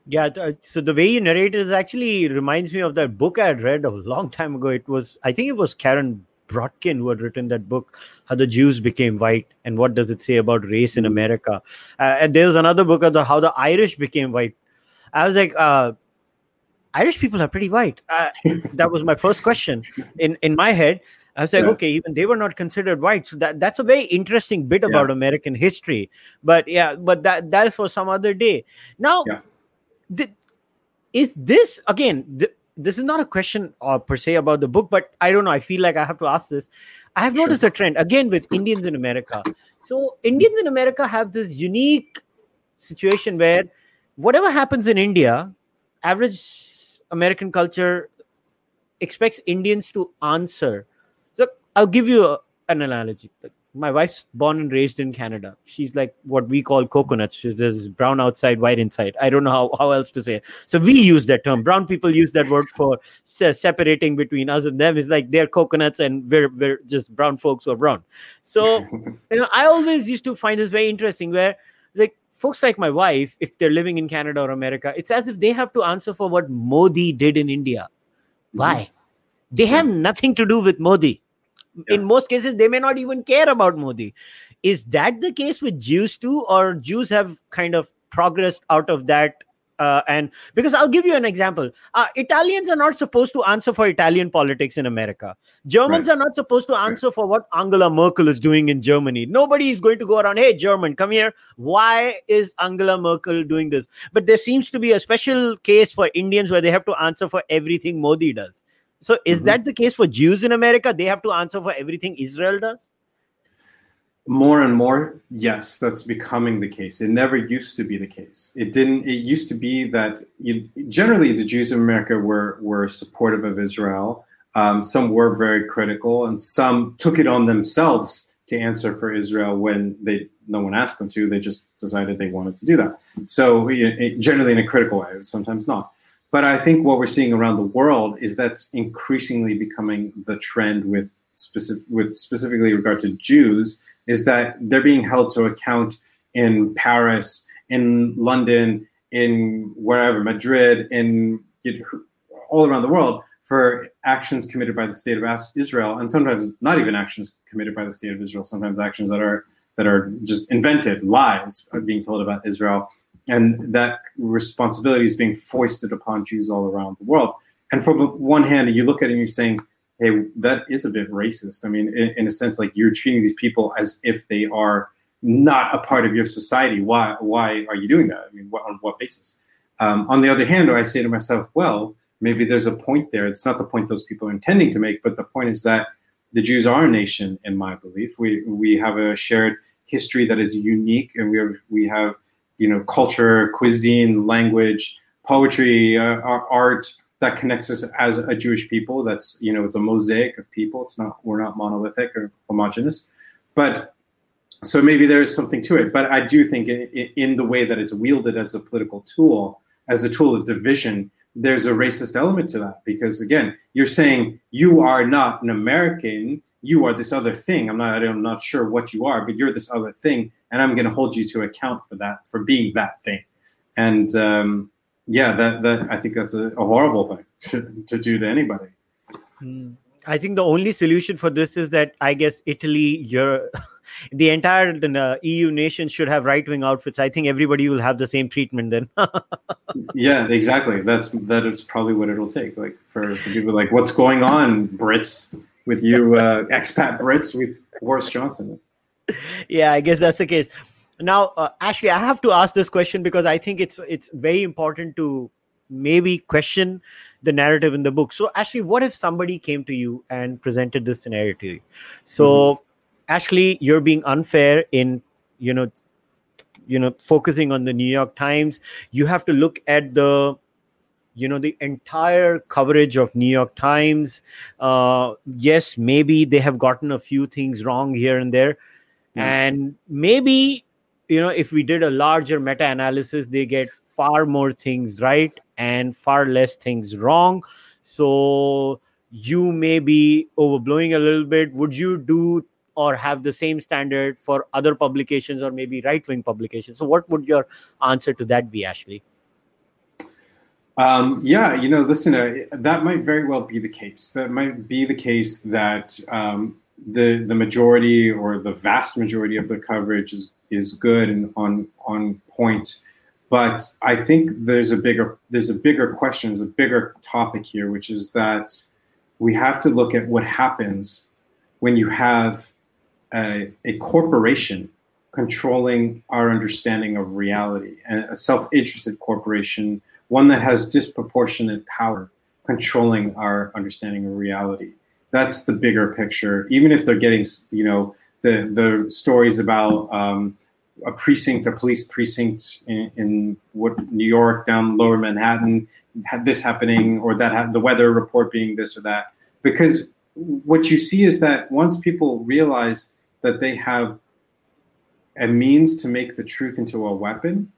Yeah, so the way you narrate it is actually reminds me of that book I had read a long time ago. It was, I think it was Karen Brodkin, who had written that book, How the Jews Became White, and what does it say about race in. America? Uh, and there's another book of the How the Irish Became White. I was like, uh, Irish people are pretty white. Uh, that was my first question in in my head. I was like, yeah. okay, even they were not considered white. So that, that's a very interesting bit about. American history. But yeah, but that that is for some other day. Now, yeah. th- is this again? Th- this is not a question uh, per se about the book, but I don't know. I feel like I have to ask this. I have sure. noticed a trend again with Indians in America. So Indians in America have this unique situation where whatever happens in India, average American culture expects Indians to answer. I'll give you a, an analogy my wife's born and raised in Canada. She's like what we call coconuts. She's brown outside, white inside. I don't know how, how else to say it. So we use that term. Brown people use that word for se- separating between us and them. It's like they're coconuts and we're, we're just brown folks who are brown. So, you know, I always used to find this very interesting where like folks like my wife, if they're living in Canada or America, it's as if they have to answer for what Modi did in India. Why? Mm-hmm. They have nothing to do with Modi yeah. in most cases they may not even care about modi is that the case with jews too or jews have kind of progressed out of that uh, and because I'll give you an example, uh, Italians are not supposed to answer for Italian politics in America. Germans right. are not supposed to answer right. for what Angela Merkel is doing in Germany. Nobody is going to go around, hey, German, come here. Why is Angela Merkel doing this? But there seems to be a special case for Indians where they have to answer for everything Modi does. So is mm-hmm. that the case for Jews in America? They have to answer for everything Israel does? More and more, yes, that's becoming the case. It never used to be the case. It didn't. It used to be that you, generally the Jews in America were were supportive of Israel. Um, some were very critical, and some took it on themselves to answer for Israel when they no one asked them to. They just decided they wanted to do that. So it, generally in a critical way, sometimes not. But I think what we're seeing around the world is that's increasingly becoming the trend with specific, with specifically regard to Jews, is that they're being held to account in Paris, in London, in wherever, Madrid, in all around the world for actions committed by the state of Israel, and sometimes not even actions committed by the state of Israel. Sometimes actions that are that are just invented lies being told about Israel and that responsibility is being foisted upon Jews all around the world. And from one hand, you look at it and you're saying, hey, that is a bit racist. I mean, in, in, a sense, like you're treating these people as if they are not a part of your society. Why? Why are you doing that? I mean, what, on what basis? Um, on the other hand, I say to myself, well, maybe there's a point there. It's not the point those people are intending to make, but the point is that the Jews are a nation, in my belief. We we have a shared history that is unique, and we have we have you know culture, cuisine, language, poetry, uh, art that connects us as a Jewish people. That's you know it's a mosaic of people. It's not we're not monolithic or homogenous, but so maybe there is something to it. But I do think in, in the way that it's wielded as a political tool, as a tool of division, there's a racist element to that because again, you're saying you are not an American, you are this other thing. I'm not I'm not sure what you are, but you're this other thing, and I'm going to hold you to account for that for being that thing. And um, yeah, that that I think that's a, a horrible thing to, to do to anybody. Mm. I think the only solution for this is that I guess Italy, your the entire uh, EU nation should have right wing outfits. I think everybody will have the same treatment then. yeah, exactly. That's that is probably what it'll take. Like for, for people like, what's going on, Brits, with you uh, expat Brits with Boris Johnson? Yeah, I guess that's the case. Now, uh, actually, I have to ask this question because I think it's it's very important to maybe question the narrative in the book. So, actually, what if somebody came to you and presented this scenario to you? So, mm-hmm. Actually, you're being unfair in, you know, you know, focusing on the New York Times. You have to look at the you know the entire coverage of new york times uh, yes maybe they have gotten a few things wrong here and there mm. and maybe you know if we did a larger meta analysis they get far more things right and far less things wrong so you may be overblowing a little bit would you do or have the same standard for other publications or maybe right wing publications so what would your answer to that be ashley um, yeah, you know, listen, uh, that might very well be the case. That might be the case that um, the the majority or the vast majority of the coverage is is good and on on point. But I think there's a bigger there's a bigger question, there's a bigger topic here, which is that we have to look at what happens when you have a, a corporation controlling our understanding of reality and a self-interested corporation, one that has disproportionate power controlling our understanding of reality. That's the bigger picture. Even if they're getting, you know, the the stories about um, a precinct, a police precinct in, in, what New York down Lower Manhattan had this happening or that had the weather report being this or that. Because what you see is that once people realize that they have a means to make the truth into a weapon,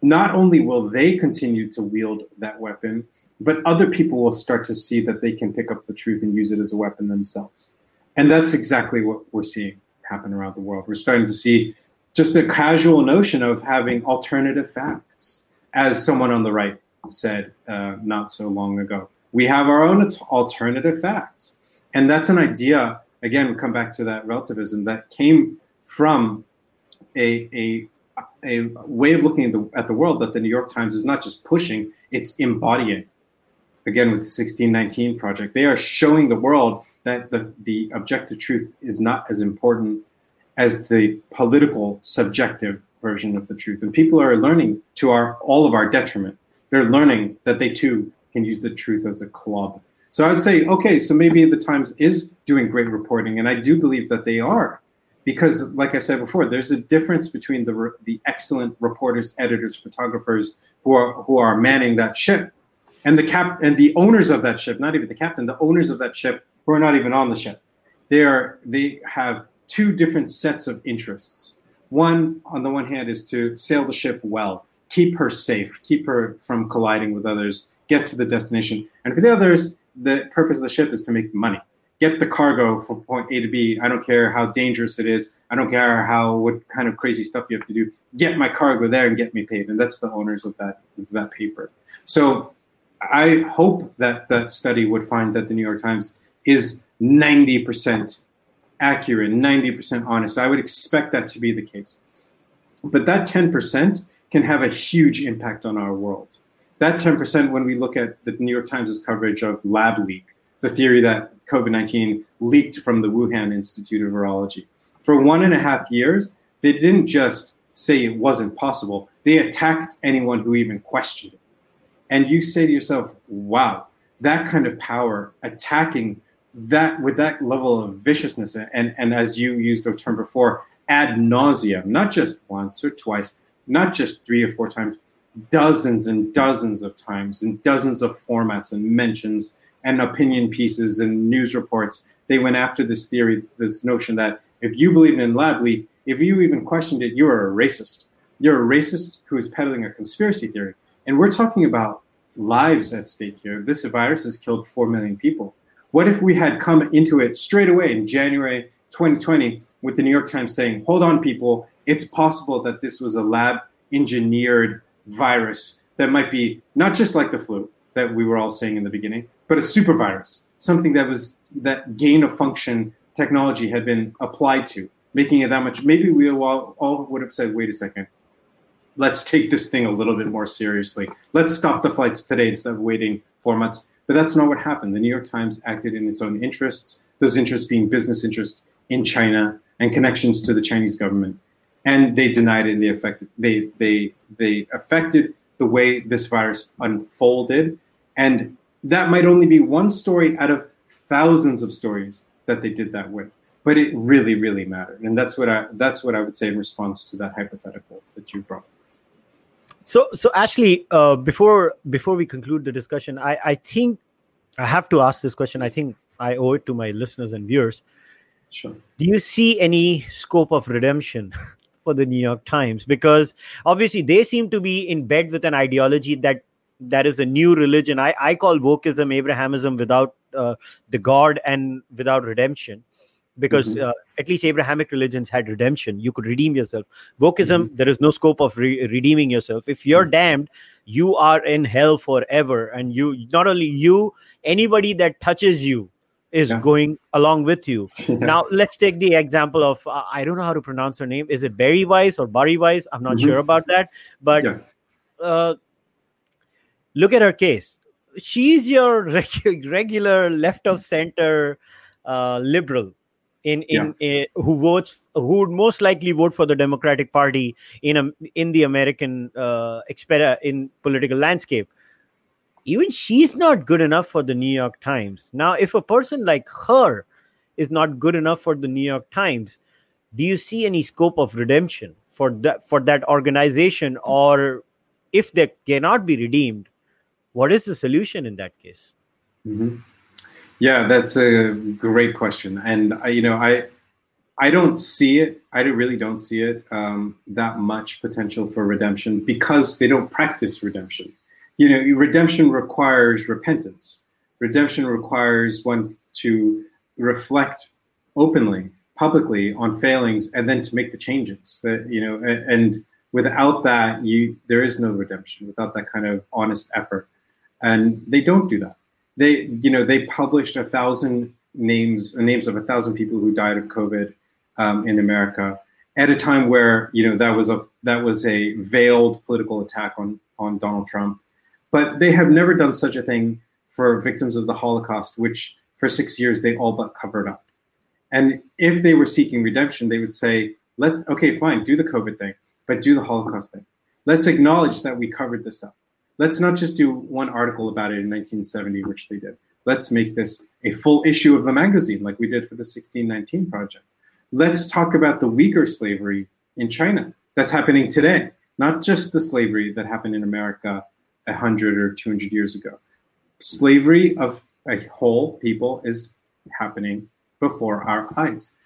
not only will they continue to wield that weapon, but other people will start to see that they can pick up the truth and use it as a weapon themselves. And that's exactly what we're seeing happen around the world. We're starting to see just a casual notion of having alternative facts, as someone on the right said uh, not so long ago. We have our own alternative facts. And that's an idea, again, we come back to that relativism that came from a, a, a way of looking at the, at the world that the New York Times is not just pushing, it's embodying again with the 1619 project they are showing the world that the, the objective truth is not as important as the political subjective version of the truth. And people are learning to our all of our detriment. They're learning that they too can use the truth as a club. So I would say, okay, so maybe the Times is doing great reporting, and I do believe that they are, because, like I said before, there's a difference between the the excellent reporters, editors, photographers who are who are manning that ship, and the cap and the owners of that ship, not even the captain, the owners of that ship who are not even on the ship. They are they have two different sets of interests. One, on the one hand, is to sail the ship well, keep her safe, keep her from colliding with others, get to the destination. And for the others, the purpose of the ship is to make money. Get the cargo from point A to B. I don't care how dangerous it is. I don't care how what kind of crazy stuff you have to do. Get my cargo there and get me paid. And that's the owners of that of that paper. So I hope that that study would find that the New York Times is 90% accurate, 90% honest. I would expect that to be the case. But that 10% can have a huge impact on our world. That 10%, when we look at the New York Times' coverage of lab leak, the theory that COVID 19 leaked from the Wuhan Institute of Virology. For one and a half years, they didn't just say it wasn't possible, they attacked anyone who even questioned it. And you say to yourself, wow, that kind of power attacking that with that level of viciousness and and as you used the term before ad nauseum not just once or twice not just three or four times dozens and dozens of times in dozens of formats and mentions and opinion pieces and news reports they went after this theory this notion that if you believed in lab leak if you even questioned it you're a racist you're a racist who is peddling a conspiracy theory and we're talking about lives at stake here. This virus has killed 4 million people. What if we had come into it straight away in January 2020 with the New York Times saying, hold on, people, it's possible that this was a lab engineered virus that might be not just like the flu that we were all saying in the beginning, but a super virus, something that was that gain of function technology had been applied to, making it that much. Maybe we all, all would have said, wait a second, let's take this thing a little bit more seriously. Let's stop the flights today instead of waiting four months. But that's not what happened. The New York Times acted in its own interests, those interests being business interests in China and connections to the Chinese government. And they denied it and they affected they they they affected the way this virus unfolded. And that might only be one story out of thousands of stories that they did that with. But it really, really mattered. And that's what I that's what I would say in response to that hypothetical that you brought. So, so Ashley, uh, before before we conclude the discussion, I, I think I have to ask this question. I think I owe it to my listeners and viewers. Sure. Do you see any scope of redemption for the New York Times? Because obviously they seem to be in bed with an ideology that that is a new religion. I, I call wokeism Abrahamism without uh, the God and without redemption because mm-hmm. uh, at least Abrahamic religions had redemption. You could redeem yourself. Wokeism, mm-hmm. there is no scope of re- redeeming yourself. If you're mm-hmm. damned, you are in hell forever. And you, not only you, anybody that touches you is yeah. going along with you. yeah. Now, let's take the example of uh, I don't know how to pronounce her name. Is it Bari Weiss or Bari Weiss? I'm not mm-hmm. sure about that. But yeah. Look at her case. She's your regular left of center uh, liberal in in yeah. a, who votes who would most likely vote for the Democratic Party in a in the American uh, exper- in political landscape. Even she's not good enough for the New York Times. Now, if a person like her is not good enough for the New York Times, do you see any scope of redemption for that for that organization, or if they cannot be redeemed, what is the solution in that case? Mm-hmm. Yeah, that's a great question, and I, you know, I I don't see it. I really don't see it um, that much potential for redemption because they don't practice redemption. You know, redemption requires repentance. Redemption requires one to reflect openly, publicly on failings, and then to make the changes. That you know, and without that, you there is no redemption. Without that kind of honest effort, and they don't do that they you know they published a thousand names names of a thousand people who died of COVID um, in America at a time where you know that was a that was a veiled political attack on on Donald Trump, but they have never done such a thing for victims of the Holocaust, which for six years they all but covered up. And if they were seeking redemption, they would say, "Let's okay, fine, do the COVID thing, but do the Holocaust thing. Let's acknowledge that we covered this up let's not just do one article about it in 1970, which they did. Let's make this a full issue of the magazine, like we did for the 1619 project. Let's talk about the Uyghur slavery in China that's happening today, not just the slavery that happened in America 100 or 200 years ago. Slavery of a whole people is happening before our eyes.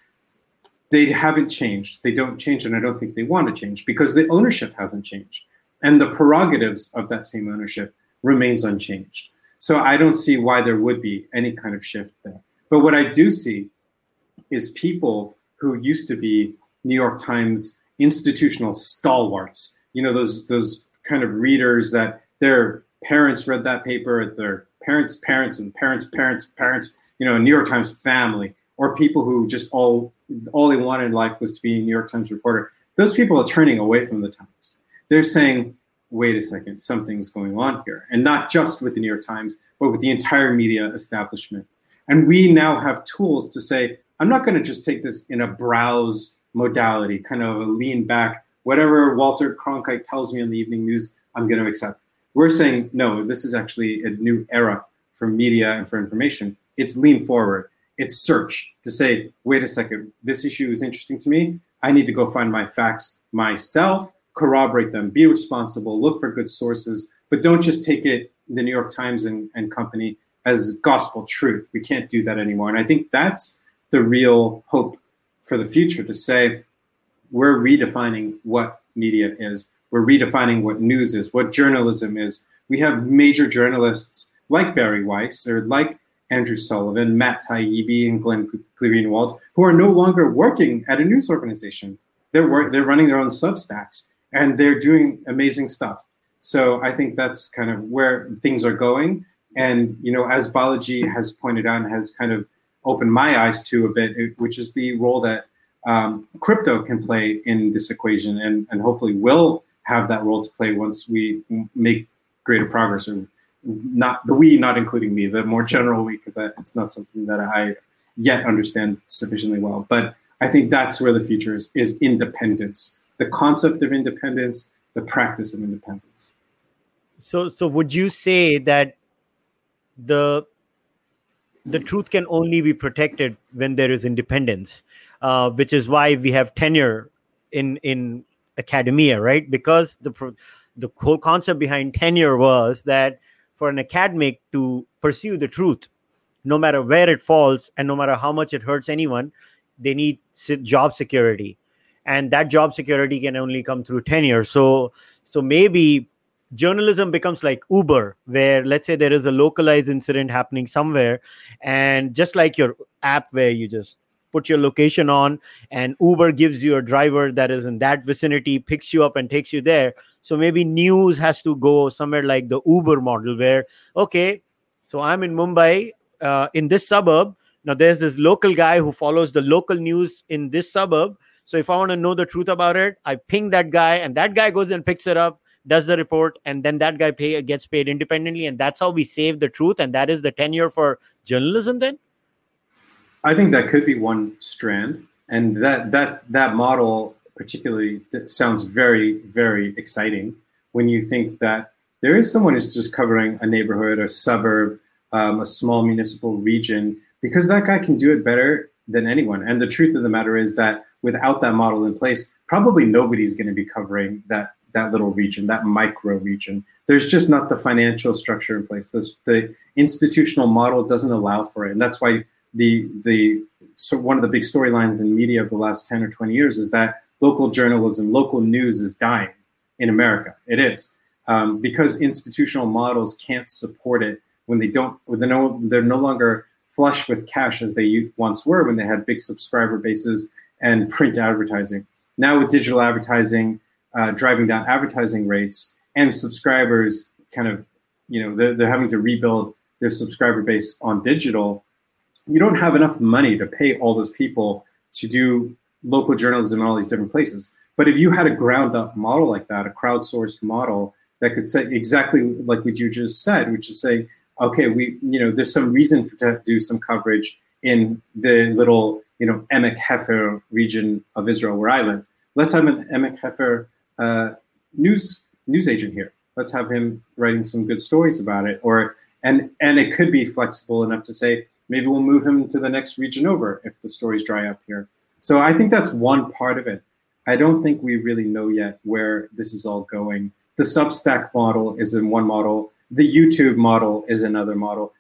They haven't changed. They don't change, and I don't think they want to change because the ownership hasn't changed and the prerogatives of that same ownership remains unchanged. So I don't see why there would be any kind of shift there. But what I do see is people who used to be New York Times institutional stalwarts. You know, those those kind of readers that their parents read that paper, their parents' parents and parents' parents' parents, you know, New York Times family, or people who just all all they wanted in life was to be a New York Times reporter. Those people are turning away from the Times they're saying, wait a second, something's going on here. And not just with the New York Times, but with the entire media establishment. And we now have tools to say, I'm not going to just take this in a browse modality, kind of a lean back, whatever Walter Cronkite tells me on the evening news, I'm going to accept. We're saying, no, this is actually a new era for media and for information. It's lean forward. It's search to say, wait a second, this issue is interesting to me. I need to go find my facts myself corroborate them, be responsible, look for good sources, but don't just take it, the New York Times and, and company, as gospel truth. We can't do that anymore. And I think that's the real hope for the future to say we're redefining what media is, we're redefining what news is, what journalism is. we have major journalists like Bari Weiss or like Andrew Sullivan, Matt Taibbi, and Glenn Greenwald, who are no longer working at a news organization. They're work, they're running their own Substacks, and they're doing amazing stuff. So I think that's kind of where things are going. And you know, as Balaji has pointed out has kind of opened my eyes to a bit, which is the role that um, crypto can play in this equation, and, and hopefully will have that role to play once we make greater progress. Or not the we, not including me, the more general we, because it's not something that I yet understand sufficiently well. But I think that's where the future is: is independence, the concept of independence, the practice of independence. So, so would you say that the the truth can only be protected when there is independence, uh, which is why we have tenure in in academia, right? Because the the whole concept behind tenure was that for an academic to pursue the truth, no matter where it falls and no matter how much it hurts anyone, they need job security, and that job security can only come through tenure. So, so maybe journalism becomes like uber where let's say there is a localized incident happening somewhere and just like your app where you just put your location on and uber gives you a driver that is in that vicinity picks you up and takes you there. So maybe news has to go somewhere like the uber model where okay so i'm in mumbai uh, in this suburb. Now there's this local guy who follows the local news in this suburb so if i want to know the truth about it i ping that guy and that guy goes and picks it up does the report and then that guy pay gets paid independently and that's how we save the truth and that is the tenure for journalism then? I think that could be one strand and that that that model particularly sounds very very exciting when you think that there is someone who's just covering a neighborhood a suburb um, a small municipal region because that guy can do it better than anyone. And the truth of the matter is that without that model in place probably nobody's going to be covering that that little region, that micro region. There's just not the financial structure in place. This, the institutional model doesn't allow for it, and that's why the the so one of the big storylines in media of the last ten or twenty years is that local journalism, local news is dying in America. It is um, because institutional models can't support it when they don't. When they're no, they're no longer flush with cash as they once were when they had big subscriber bases and print advertising. Now with digital advertising uh, driving down advertising rates and subscribers kind of you know they're, they're having to rebuild their subscriber base on digital you don't have enough money to pay all those people to do local journalism in all these different places but if you had a ground up model like that a crowdsourced model that could say exactly like what you just said which is say okay we you know there's some reason for to do some coverage in the little you know emek hefer region of israel where i live let's have an emek hefer uh, news news agent here. Let's have him writing some good stories about it. Or and and it could be flexible enough to say maybe we'll move him to the next region over if the stories dry up here. So I think that's one part of it. I don't think we really know yet where this is all going. The Substack model is in one model. The YouTube model is another model.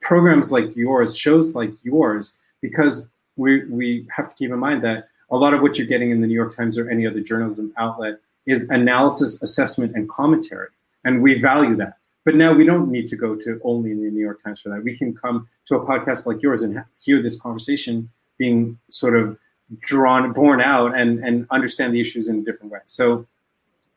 Programs like yours, shows like yours, because we we have to keep in mind that a lot of what you're getting in the New York Times or any other journalism outlet is analysis, assessment, and commentary. And we value that. But now we don't need to go to only the New York Times for that. We can come to a podcast like yours and hear this conversation being sort of drawn, borne out, and, and understand the issues in a different way. So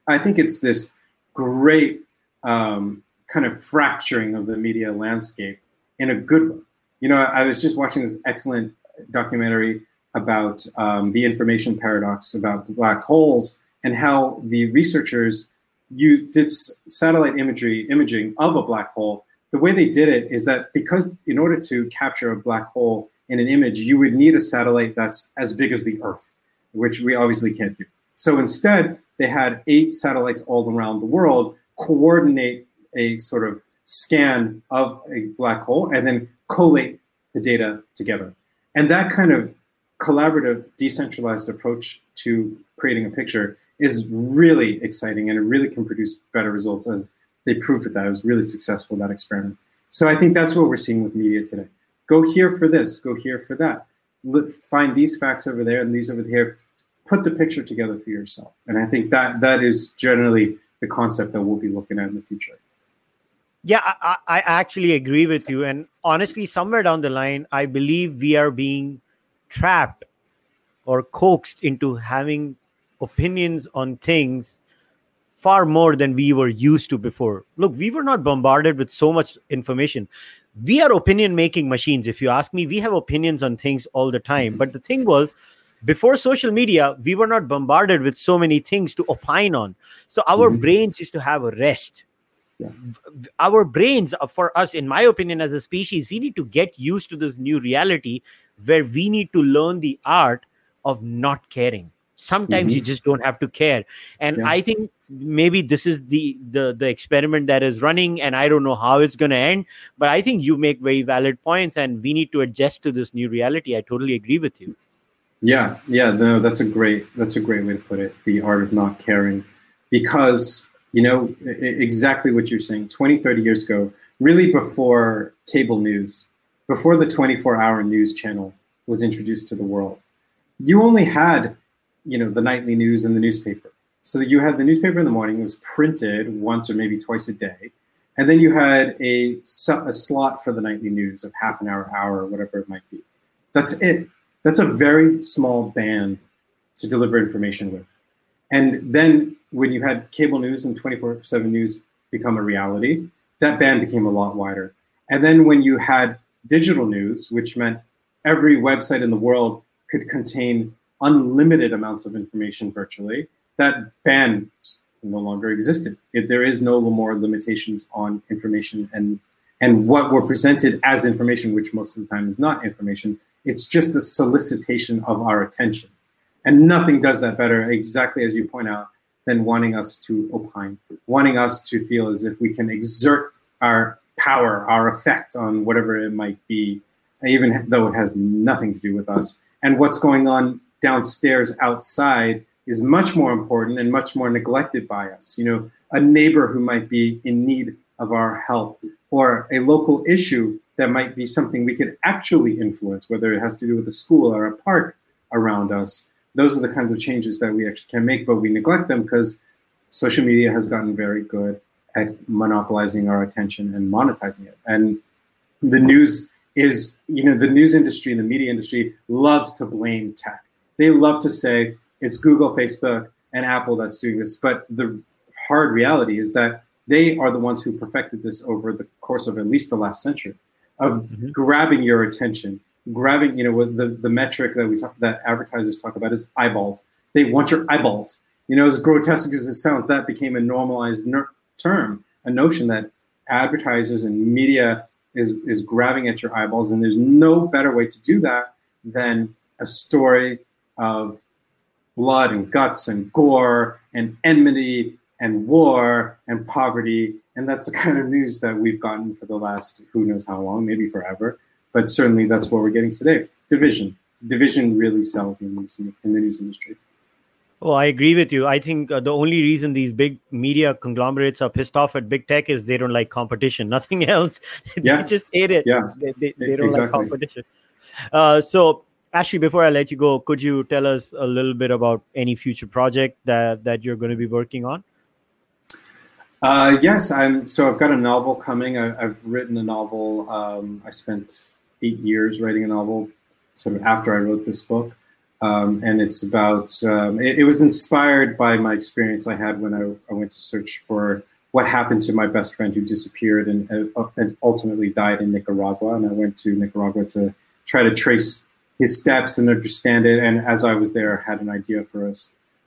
I think it's this great um, kind of fracturing of the media landscape in a good way. You know, I was just watching this excellent documentary about um, the information paradox, about black holes, and how the researchers you did satellite imagery imaging of a black hole. The way they did it is that because in order to capture a black hole in an image, you would need a satellite that's as big as the Earth, which we obviously can't do. So instead, they had eight satellites all around the world coordinate a sort of scan of a black hole and then collate the data together. And that kind of collaborative, decentralized approach to creating a picture is really exciting and it really can produce better results as they proved that. It was really successful, that experiment. So I think that's what we're seeing with media today. Go here for this, go here for that. Find these facts over there and these over here. Put the picture together for yourself. And I think that that is generally the concept that we'll be looking at in the future. Yeah, I, I actually agree with you. And honestly, somewhere down the line, I believe we are being trapped or coaxed into having opinions on things far more than we were used to before. Look, we were not bombarded with so much information. We are opinion making machines. If you ask me, we have opinions on things all the time. But the thing was, before social media, we were not bombarded with so many things to opine on. So our mm-hmm. brains used to have a rest. Yeah. Our brains, uh, for us, in my opinion, as a species, we need to get used to this new reality where we need to learn the art of not caring sometimes mm-hmm. you just don't have to care and yeah. i think maybe this is the, the the experiment that is running and i don't know how it's going to end but i think you make very valid points and we need to adjust to this new reality i totally agree with you yeah yeah no that's a great that's a great way to put it the art of not caring because you know exactly what you're saying. 20 30 years ago really before cable news before the 24 hour news channel was introduced to the world you only had you know the nightly news and the newspaper. So you had the newspaper in the morning it was printed once or maybe twice a day and then you had a, a slot for the nightly news of half an hour hour or whatever it might be. That's it. That's a very small band to deliver information with. And then when you had cable news and 24-7 news become a reality that band became a lot wider and then when you had digital news which meant every website in the world could contain unlimited amounts of information virtually, that ban no longer existed. If there is no more limitations on information and and what we're presented as information, which most of the time is not information, it's just a solicitation of our attention. And nothing does that better, exactly as you point out, than wanting us to opine, wanting us to feel as if we can exert our power, our effect on whatever it might be, even though it has nothing to do with us. And what's going on downstairs outside is much more important and much more neglected by us. You know, a neighbor who might be in need of our help or a local issue that might be something we could actually influence, whether it has to do with a school or a park around us. Those are the kinds of changes that we actually can make, but we neglect them because social media has gotten very good at monopolizing our attention and monetizing it. And the news is, you know, the news industry and the media industry loves to blame tech they love to say it's Google, Facebook, and Apple that's doing this. But the hard reality is that they are the ones who perfected this over the course of at least the last century of mm-hmm. grabbing your attention, grabbing, you know, the, the metric that we talk that advertisers talk about is eyeballs. They want your eyeballs. You know, as grotesque as it sounds, that became a normalized ner- term, a notion that advertisers and media is, is grabbing at your eyeballs. And there's no better way to do that than a story of blood and guts and gore and enmity and war and poverty. And that's the kind of news that we've gotten for the last who knows how long, maybe forever. But certainly that's what we're getting today. Division. Division really sells in the news, in the news industry. Oh, I agree with you. I think uh, the only reason these big media conglomerates are pissed off at big tech is they don't like competition. Nothing else. they yeah. just hate it. Yeah. They, they, they don't exactly. like competition. Uh, so Ashley, before I let you go, could you tell us a little bit about any future project that, that you're going to be working on? Uh, yes, I'm. So I've got a novel coming. I, have written a novel. Um, I spent eight years writing a novel, sort of after I wrote this book, um, and it's about. Um, it, it, was inspired by my experience I had when I, I, went to search for what happened to my best friend who disappeared and, uh, and ultimately died in Nicaragua, and I went to Nicaragua to try to trace his steps and understand it. And as I was there, I had an idea for a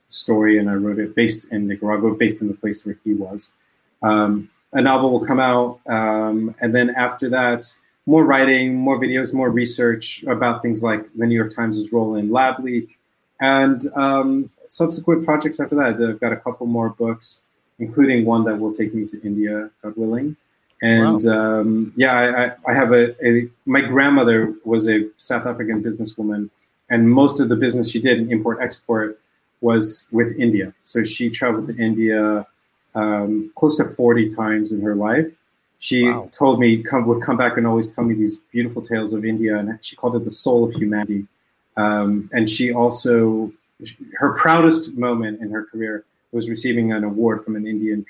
story, and I wrote it based in Nicaragua, based in the place where he was. Um, a novel will come out, um, and then after that, more writing, more videos, more research about things like the New York Times' role in Lab Leak, and um, subsequent projects after that. I've got a couple more books, including one that will take me to India, God willing. And wow. um, yeah, I, I have a, a, my grandmother was a South African businesswoman, and most of the business she did in import export was with India. So she traveled to India um, close to 40 times in her life. She wow. told me come, would come back and always tell me these beautiful tales of India, and she called it the soul of humanity. Um, and she also her proudest moment in her career was receiving an award from an Indian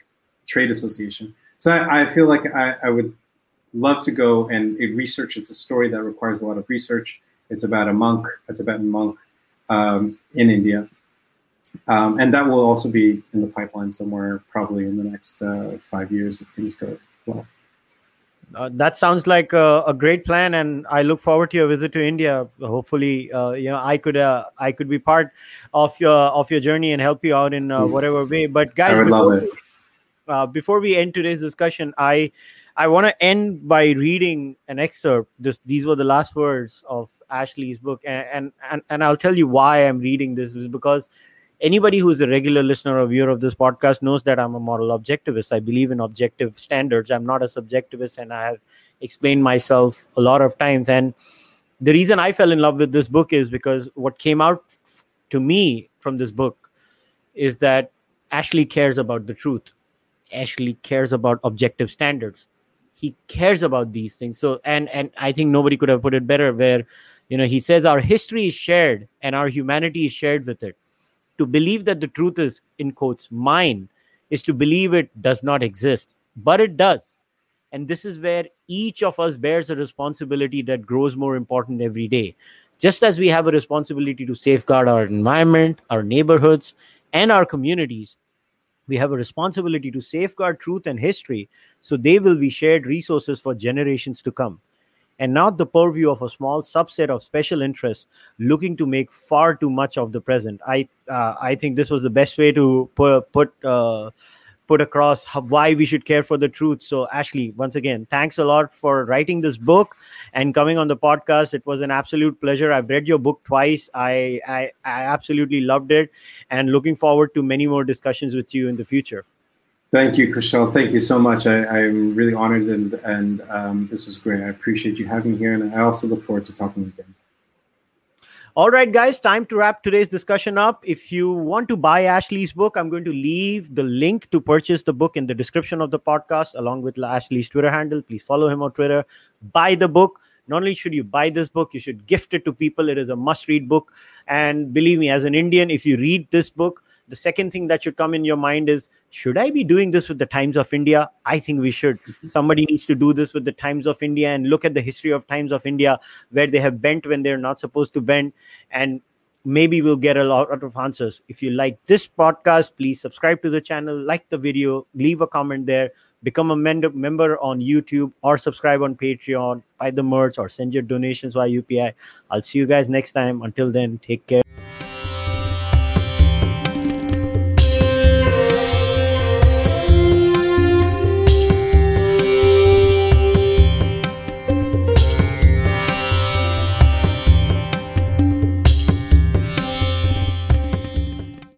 trade association So I, I feel like I, I, would love to go and research. It's a story that requires a lot of research. It's about a monk, a Tibetan monk um, in India. Um, and that will also be in the pipeline somewhere, probably in the next uh, five years if things go well. Uh, that sounds like a, a, great plan, and I look forward to your visit to India. Hopefully, uh, you know I could uh, I could be part of your of your journey and help you out in uh, mm. whatever way. But guys, before we, uh, before we end today's discussion, I I want to end by reading an excerpt. This these were the last words of Ashley's book, and and and I'll tell you why I'm reading this is because anybody who's a regular listener or viewer of this podcast knows that I'm a moral objectivist. I believe in objective standards. I'm not a subjectivist, and I have explained myself a lot of times. And the reason I fell in love with this book is because what came out to me from this book is that Ashley cares about the truth. Ashley cares about objective standards. He cares about these things. So, and and I think nobody could have put it better. Where, you know, he says our history is shared and our humanity is shared with it to believe that the truth is in quotes mine is to believe it does not exist. But it does. And this is where each of us bears a responsibility that grows more important every day. Just as we have a responsibility to safeguard our environment our neighborhoods and our communities we have a responsibility to safeguard truth and history so they will be shared resources for generations to come and not the purview of a small subset of special interests looking to make far too much of the present. I uh, I think this was the best way to put put uh, put across how, why we should care for the truth. So Ashley, once again, thanks a lot for writing this book and coming on the podcast. It was an absolute pleasure. I've read your book twice. I I, I absolutely loved it, and looking forward to many more discussions with you in the future. Thank you, Kushal. Thank you so much. I, am really honored and, and um, this was great. I appreciate you having me here, and I also look forward to talking again. All right, guys, time to wrap today's discussion up. If you want to buy Ashley's book, I'm going to leave the link to purchase the book in the description of the podcast, along with Ashley's Twitter handle. Please follow him on Twitter. Buy the book. Not only should you buy this book, you should gift it to people. It is a must read book. And believe me, as an Indian, if you read this book, the second thing that should come in your mind is should i be doing this with the times of india? I think we should. Mm-hmm. somebody needs to do this with the times of india and look at the history of times of india where they have bent when they're not supposed to bend and maybe we'll get a lot of answers. If you like this podcast please subscribe to the channel like the video leave a comment there become a member on youtube or subscribe on patreon buy the merch or send your donations via upi i'll see you guys next time. Until then take care